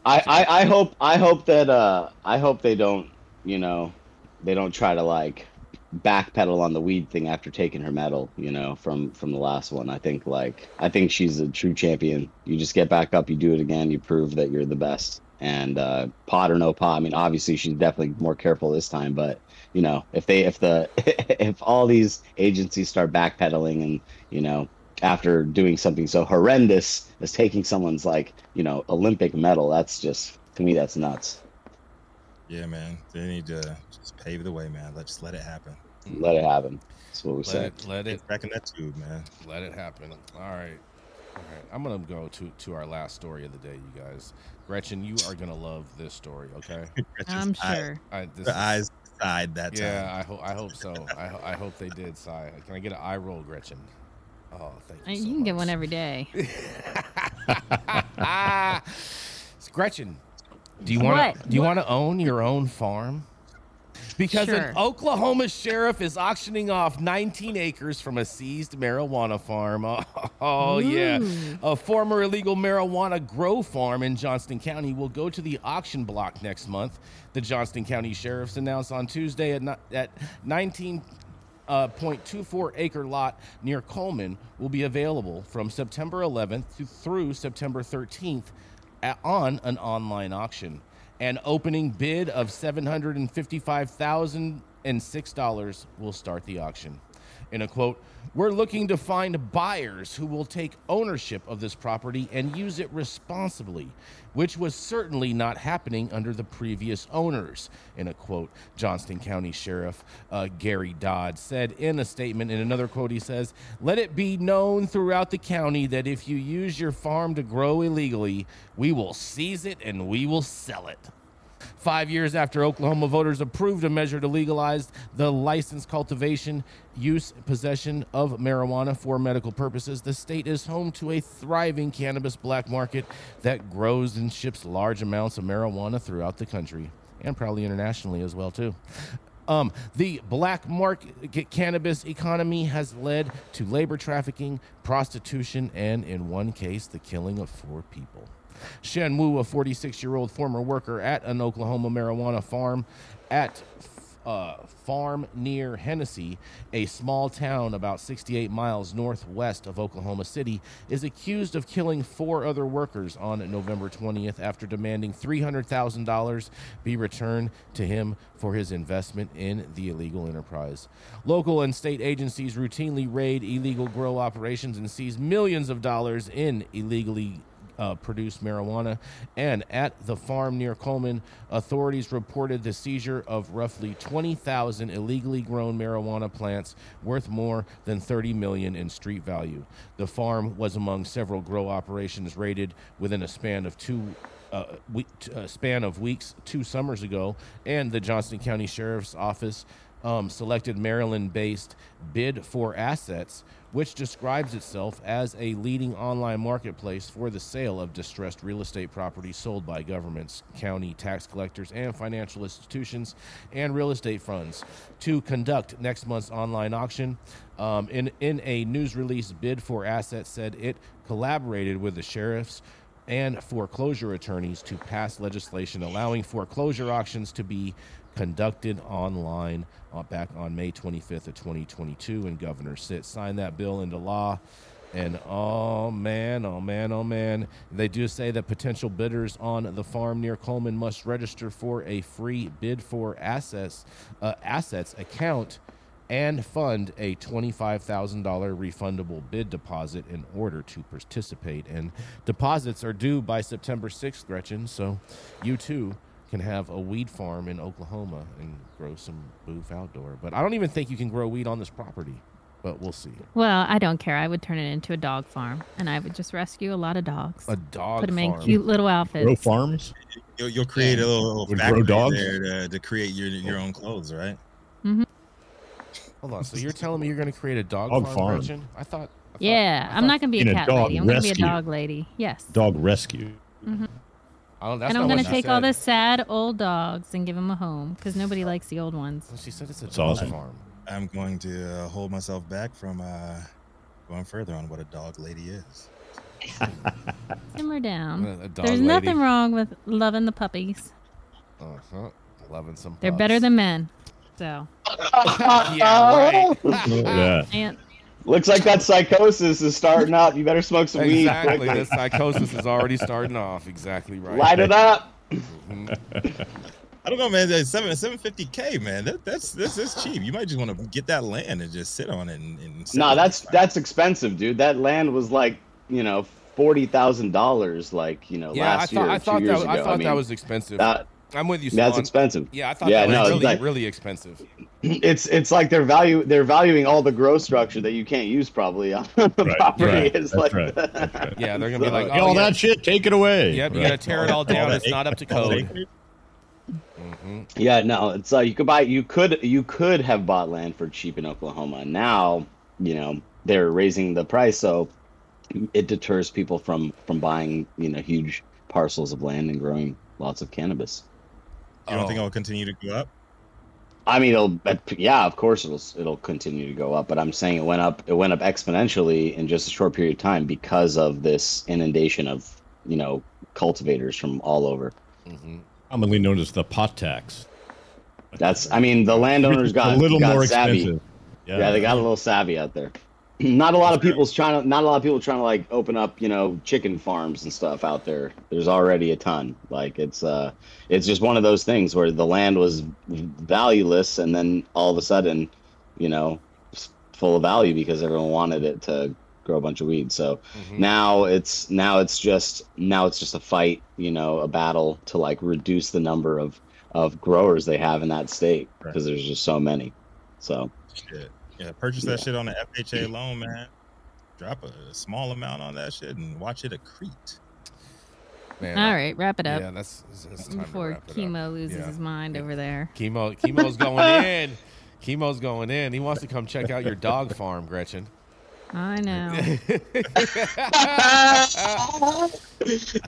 I, I, I hope I hope that uh I hope they don't you know they don't try to like backpedal on the weed thing after taking her medal you know from from the last one I think like I think she's a true champion you just get back up you do it again you prove that you're the best And uh, pot or no pot. I mean, obviously she's definitely more careful this time, but you know, if they if the if all these agencies start backpedaling and you know after doing something so horrendous as taking someone's like you know Olympic medal, that's just to me that's nuts. Yeah, man. They need to just pave the way, man. Let just let it happen. Let it happen. That's what we Let say. it, let it, Get back in that tube, man. let it happen. All right, all right. I'm gonna go to to our last story of the day, you guys. Gretchen, you are gonna love this story. Okay. I'm Eye- sure. I, this The is- eyes sighed that Yeah. I hope I hope so. I, ho- I hope they did. Sigh. Can I get an eye roll, Gretchen? Oh, thank you. You so can get one every day. Gretchen, do you want to do you want to own your own farm? Because Sure. an Oklahoma sheriff is auctioning off 19 acres from a seized marijuana farm. Oh, yeah. A former illegal marijuana grow farm in Johnston County will go to the auction block next month. The Johnston County Sheriff's announced on Tuesday at, ni- at 19 uh, 0.24 acre lot near Coleman will be available from September 11th to, through September 13th at, on an online auction. An opening bid of $755,006 will start the auction. In a quote, we're looking to find buyers who will take ownership of this property and use it responsibly, which was certainly not happening under the previous owners. In a quote, Johnston County Sheriff uh, Gary Dodd said in a statement. In another quote, he says, Let it be known throughout the county that if you use your farm to grow illegally, we will seize it and we will sell it. Five years after Oklahoma voters approved a measure to legalize the licensed cultivation, use, possession of marijuana for medical purposes, the state is home to a thriving cannabis black market that grows and ships large amounts of marijuana throughout the country and probably internationally as well too. Um, the black market cannabis economy has led to labor trafficking, prostitution, and in one case, the killing of four people. Chen Wu, a 46 year old former worker at an Oklahoma marijuana farm at uh, farm near Hennessey, a small town about 68 miles northwest of Oklahoma City, is accused of killing four other workers on November 20th after demanding $300,000 be returned to him for his investment in the illegal enterprise. Local and state agencies routinely raid illegal grow operations and seize millions of dollars in illegally uh, produced marijuana. And at the farm near Coleman, authorities reported the seizure of roughly 20,000 illegally grown marijuana plants worth more than 30 million in street value. The farm was among several grow operations raided within a span of two uh, uh, span of weeks two summers ago, and the Johnston County Sheriff's Office um, selected Maryland-based Bid for Assets, which describes itself as a leading online marketplace for the sale of distressed real estate properties sold by governments, county tax collectors, and financial institutions and real estate funds to conduct next month's online auction. Um, in in a news release, Bid for Assets said it collaborated with the sheriffs and foreclosure attorneys to pass legislation allowing foreclosure auctions to be conducted online uh, back on May 25th of 2022 and Governor Stitt signed that bill into law and oh man oh man oh man they do say that potential bidders on the farm near Coleman must register for a free bid for assets uh, assets account and fund a $25,000 refundable bid deposit in order to participate. And deposits are due by September 6th, Gretchen. So you too can have a weed farm in Oklahoma and grow some boof outdoor. But I don't even think you can grow weed on this property, but we'll see. Well, I don't care. I would turn it into a dog farm, and I would just rescue a lot of dogs. A dog Put them farm. in cute little outfits. Grow farms. You'll, you'll create a little Would grow factory dogs? there to, to create your your own clothes, right? Mm-hmm. Hold on. So you're telling me you're going to create a dog, Dog farm, farm. Gretchen? I thought. I thought- Yeah, I I'm not gonna be a a cat dog lady. I'm gonna be a dog lady. Yes. Dog rescue. I don't, that's and I'm what gonna she take all said. the sad old dogs and give them a home because nobody likes the old ones. She said it's a That's dog awesome. farm. I'm going to uh, hold myself back from uh, going further on what a dog lady is. Simmer down. A dog There's lady. nothing wrong with loving the puppies. Uh-huh. Loving some. They're pups. better than men. So, yeah, right. Yeah. and Looks like that psychosis is starting up. You better smoke some weed. Exactly. quick. The psychosis is already starting off. Exactly right. Light it up. I don't know, man. Seven seven fifty k, man. That, that's this is cheap. You might just want to get that land and just sit on it. And, and No, on that's that's expensive, dude. That land was like, you know, forty thousand dollars, like you know, Yeah, I last thought year. I or thought two that years I ago. thought mean, that was expensive. that- I'm with you. that's expensive. Yeah, I thought Yeah, that was no, it's really like- really expensive. It's it's like they're value they're valuing all the growth structure that you can't use probably on the Right, property. right, It's that's like right, that's right. Yeah, they're gonna be like, oh, all yeah. that shit, take it away. Yep, you gotta tear it all down. It's not up to code. acreage. hmm Yeah, no, it's uh, you could buy you could you could have bought land for cheap in Oklahoma. Now, you know, they're raising the price so it deters people from from buying, you know, huge parcels of land and growing lots of cannabis. You don't think Oh. it'll continue to go up? I mean, it'll yeah, of course it'll it'll continue to go up, but I'm saying it went up it went up exponentially in just a short period of time because of this inundation of, you know, cultivators from all over. hmm Commonly known as the pot tax. That's I mean, the landowners got a little got more savvy. expensive. Yeah, they got a little savvy out there. Not a lot of people's trying to. Not a lot of people trying to like open up, you know, chicken farms and stuff out there. There's already a ton. Like it's uh, it's just one of those things where the land was valueless, and then all of a sudden, you know, full of value because everyone wanted it to grow a bunch of weeds. So Mhm. now it's now it's just now it's just a fight, you know, a battle to like reduce the number of of growers they have in that state Right. because there's just so many. So. Shit. Yeah, purchase that shit on the FHA loan, man. Drop a small amount on that shit and watch it accrete. Man, All right, wrap it up Yeah, that's, it's, it's time to before wrap it up. chemo loses Yeah. his mind over there. Chemo, chemo's going in. Chemo's going in. He wants to come check out your dog farm, Gretchen. I know.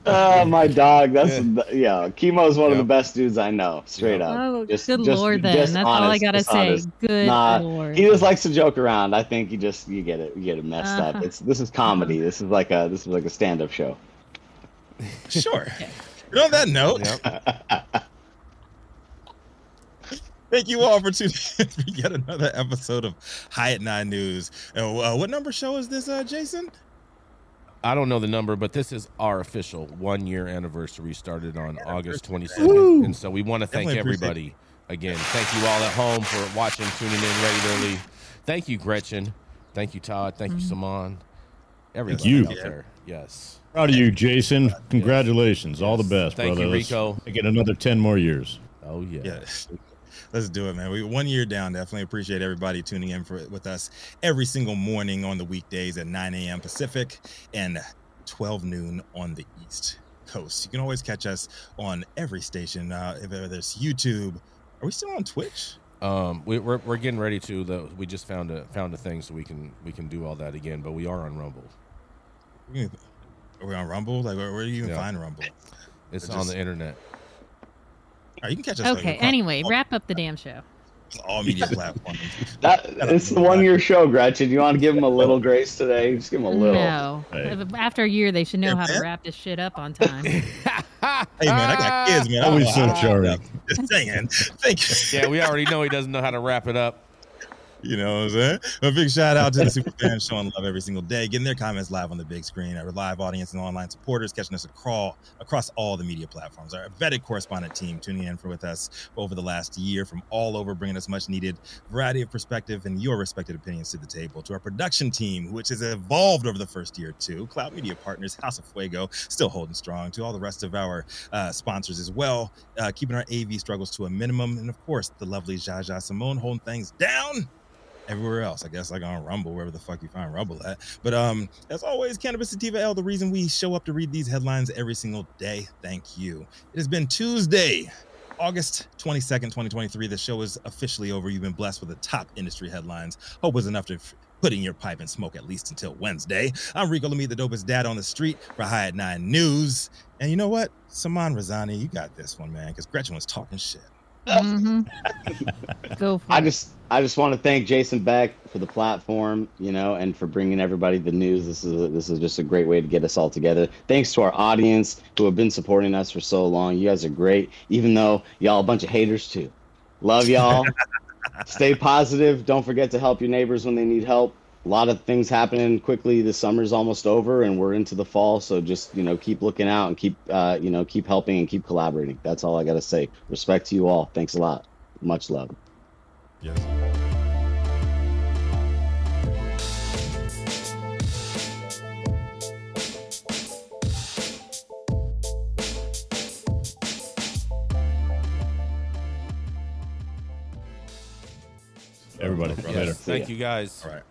Oh, my dog. That's yeah. Chemo is one of the best dudes I know. Straight Yeah. up. Oh, Just- good just- lord! Then just that's all I gotta say. honest. Good Nah, lord. He just likes to joke around. I think he just you get it. You get it messed up. Uh-huh. It's this is comedy. This is like a this is like a stand up show. Sure. And on that note, Yep. Thank you all for tuning in for yet another episode of High at Nine News. Uh, uh, what number show is this, uh, Jason? I don't know the number, but this is our official one year anniversary. Started on August 22nd. And so we want to thank Definitely everybody again. Thank you all at home for watching, tuning in regularly. Thank you, Gretchen. Thank you, Todd. Thank you, Saman. Everybody you. out there. Yes. Proud of you, Jason. Congratulations. All the best, Thank brother. you, Let's Rico. Make it another 10 more years. Oh, yeah. Yeah. Let's do it, man. We one year down. Definitely appreciate everybody tuning in for with us every single morning on the weekdays at 9 a.m. Pacific and 12 noon on the East Coast. You can always catch us on every station, uh, if whether it's YouTube. Are we still on Twitch? Um, we, we're, we're getting ready to. The, we just found a found a thing so we can we can do all that again. But we are on Rumble. Are we on Rumble? Like, where, where do you even Yeah. find Rumble? It's on just- the internet. All right, you can catch us. Okay. across Anyway, all, wrap up the damn show. all media platforms. That it's the one year show, Gretchen. You want to give him a little grace today? Just give him a little. No. Hey. After a year, they should know Yeah, how to wrap this shit up on time. Hey man, I got kids, man. I don't Always know so how to- charming. Just saying. Thank you. yeah, we already know he doesn't know how to wrap it up. You know what I'm saying? A big shout out to the super fans showing love every single day, getting their comments live on the big screen, our live audience and online supporters catching us across, across all the media platforms, our vetted correspondent team tuning in for with us over the last year from all over, bringing us much needed variety of perspective and your respected opinions to the table. To our production team, which has evolved over the first year or two, Cloud Media Partners, House of Fuego, still holding strong. To all the rest of our uh, sponsors as well, uh, keeping our AV struggles to a minimum, and of course, the lovely Jaja Simone holding things down everywhere else. I guess like on Rumble, wherever the fuck you find Rumble at. But um, as always, Cannabis Sativa L, the reason we show up to read these headlines every single day. Thank you. It has been Tuesday. August 22nd, 2023. The show is officially over. You've been blessed with the top industry headlines. Hope was enough to f- put in your pipe and smoke at least until Wednesday. I'm Rico Lamitte, the dopest dad on the street for High at Nine News. And you know what? Saman Razani, you got this one, man, because Gretchen was talking shit. Hmm Go for I it. just I just want to thank Jason Beck for the platform, you know, and for bringing everybody the news. This is this is just a great way to get us all together. Thanks to our audience who have been supporting us for so long. You guys are great, even though y'all a bunch of haters too. Love y'all. Stay positive. Don't forget to help your neighbors when they need help. A lot of things happening quickly. The summer's almost over, and we're into the fall. So just you know, keep looking out and keep uh, you know keep helping and keep collaborating. That's all I gotta say. Respect to you all. Thanks a lot. Much love. Yes. Everybody, Yes. later. Thank you guys. All right.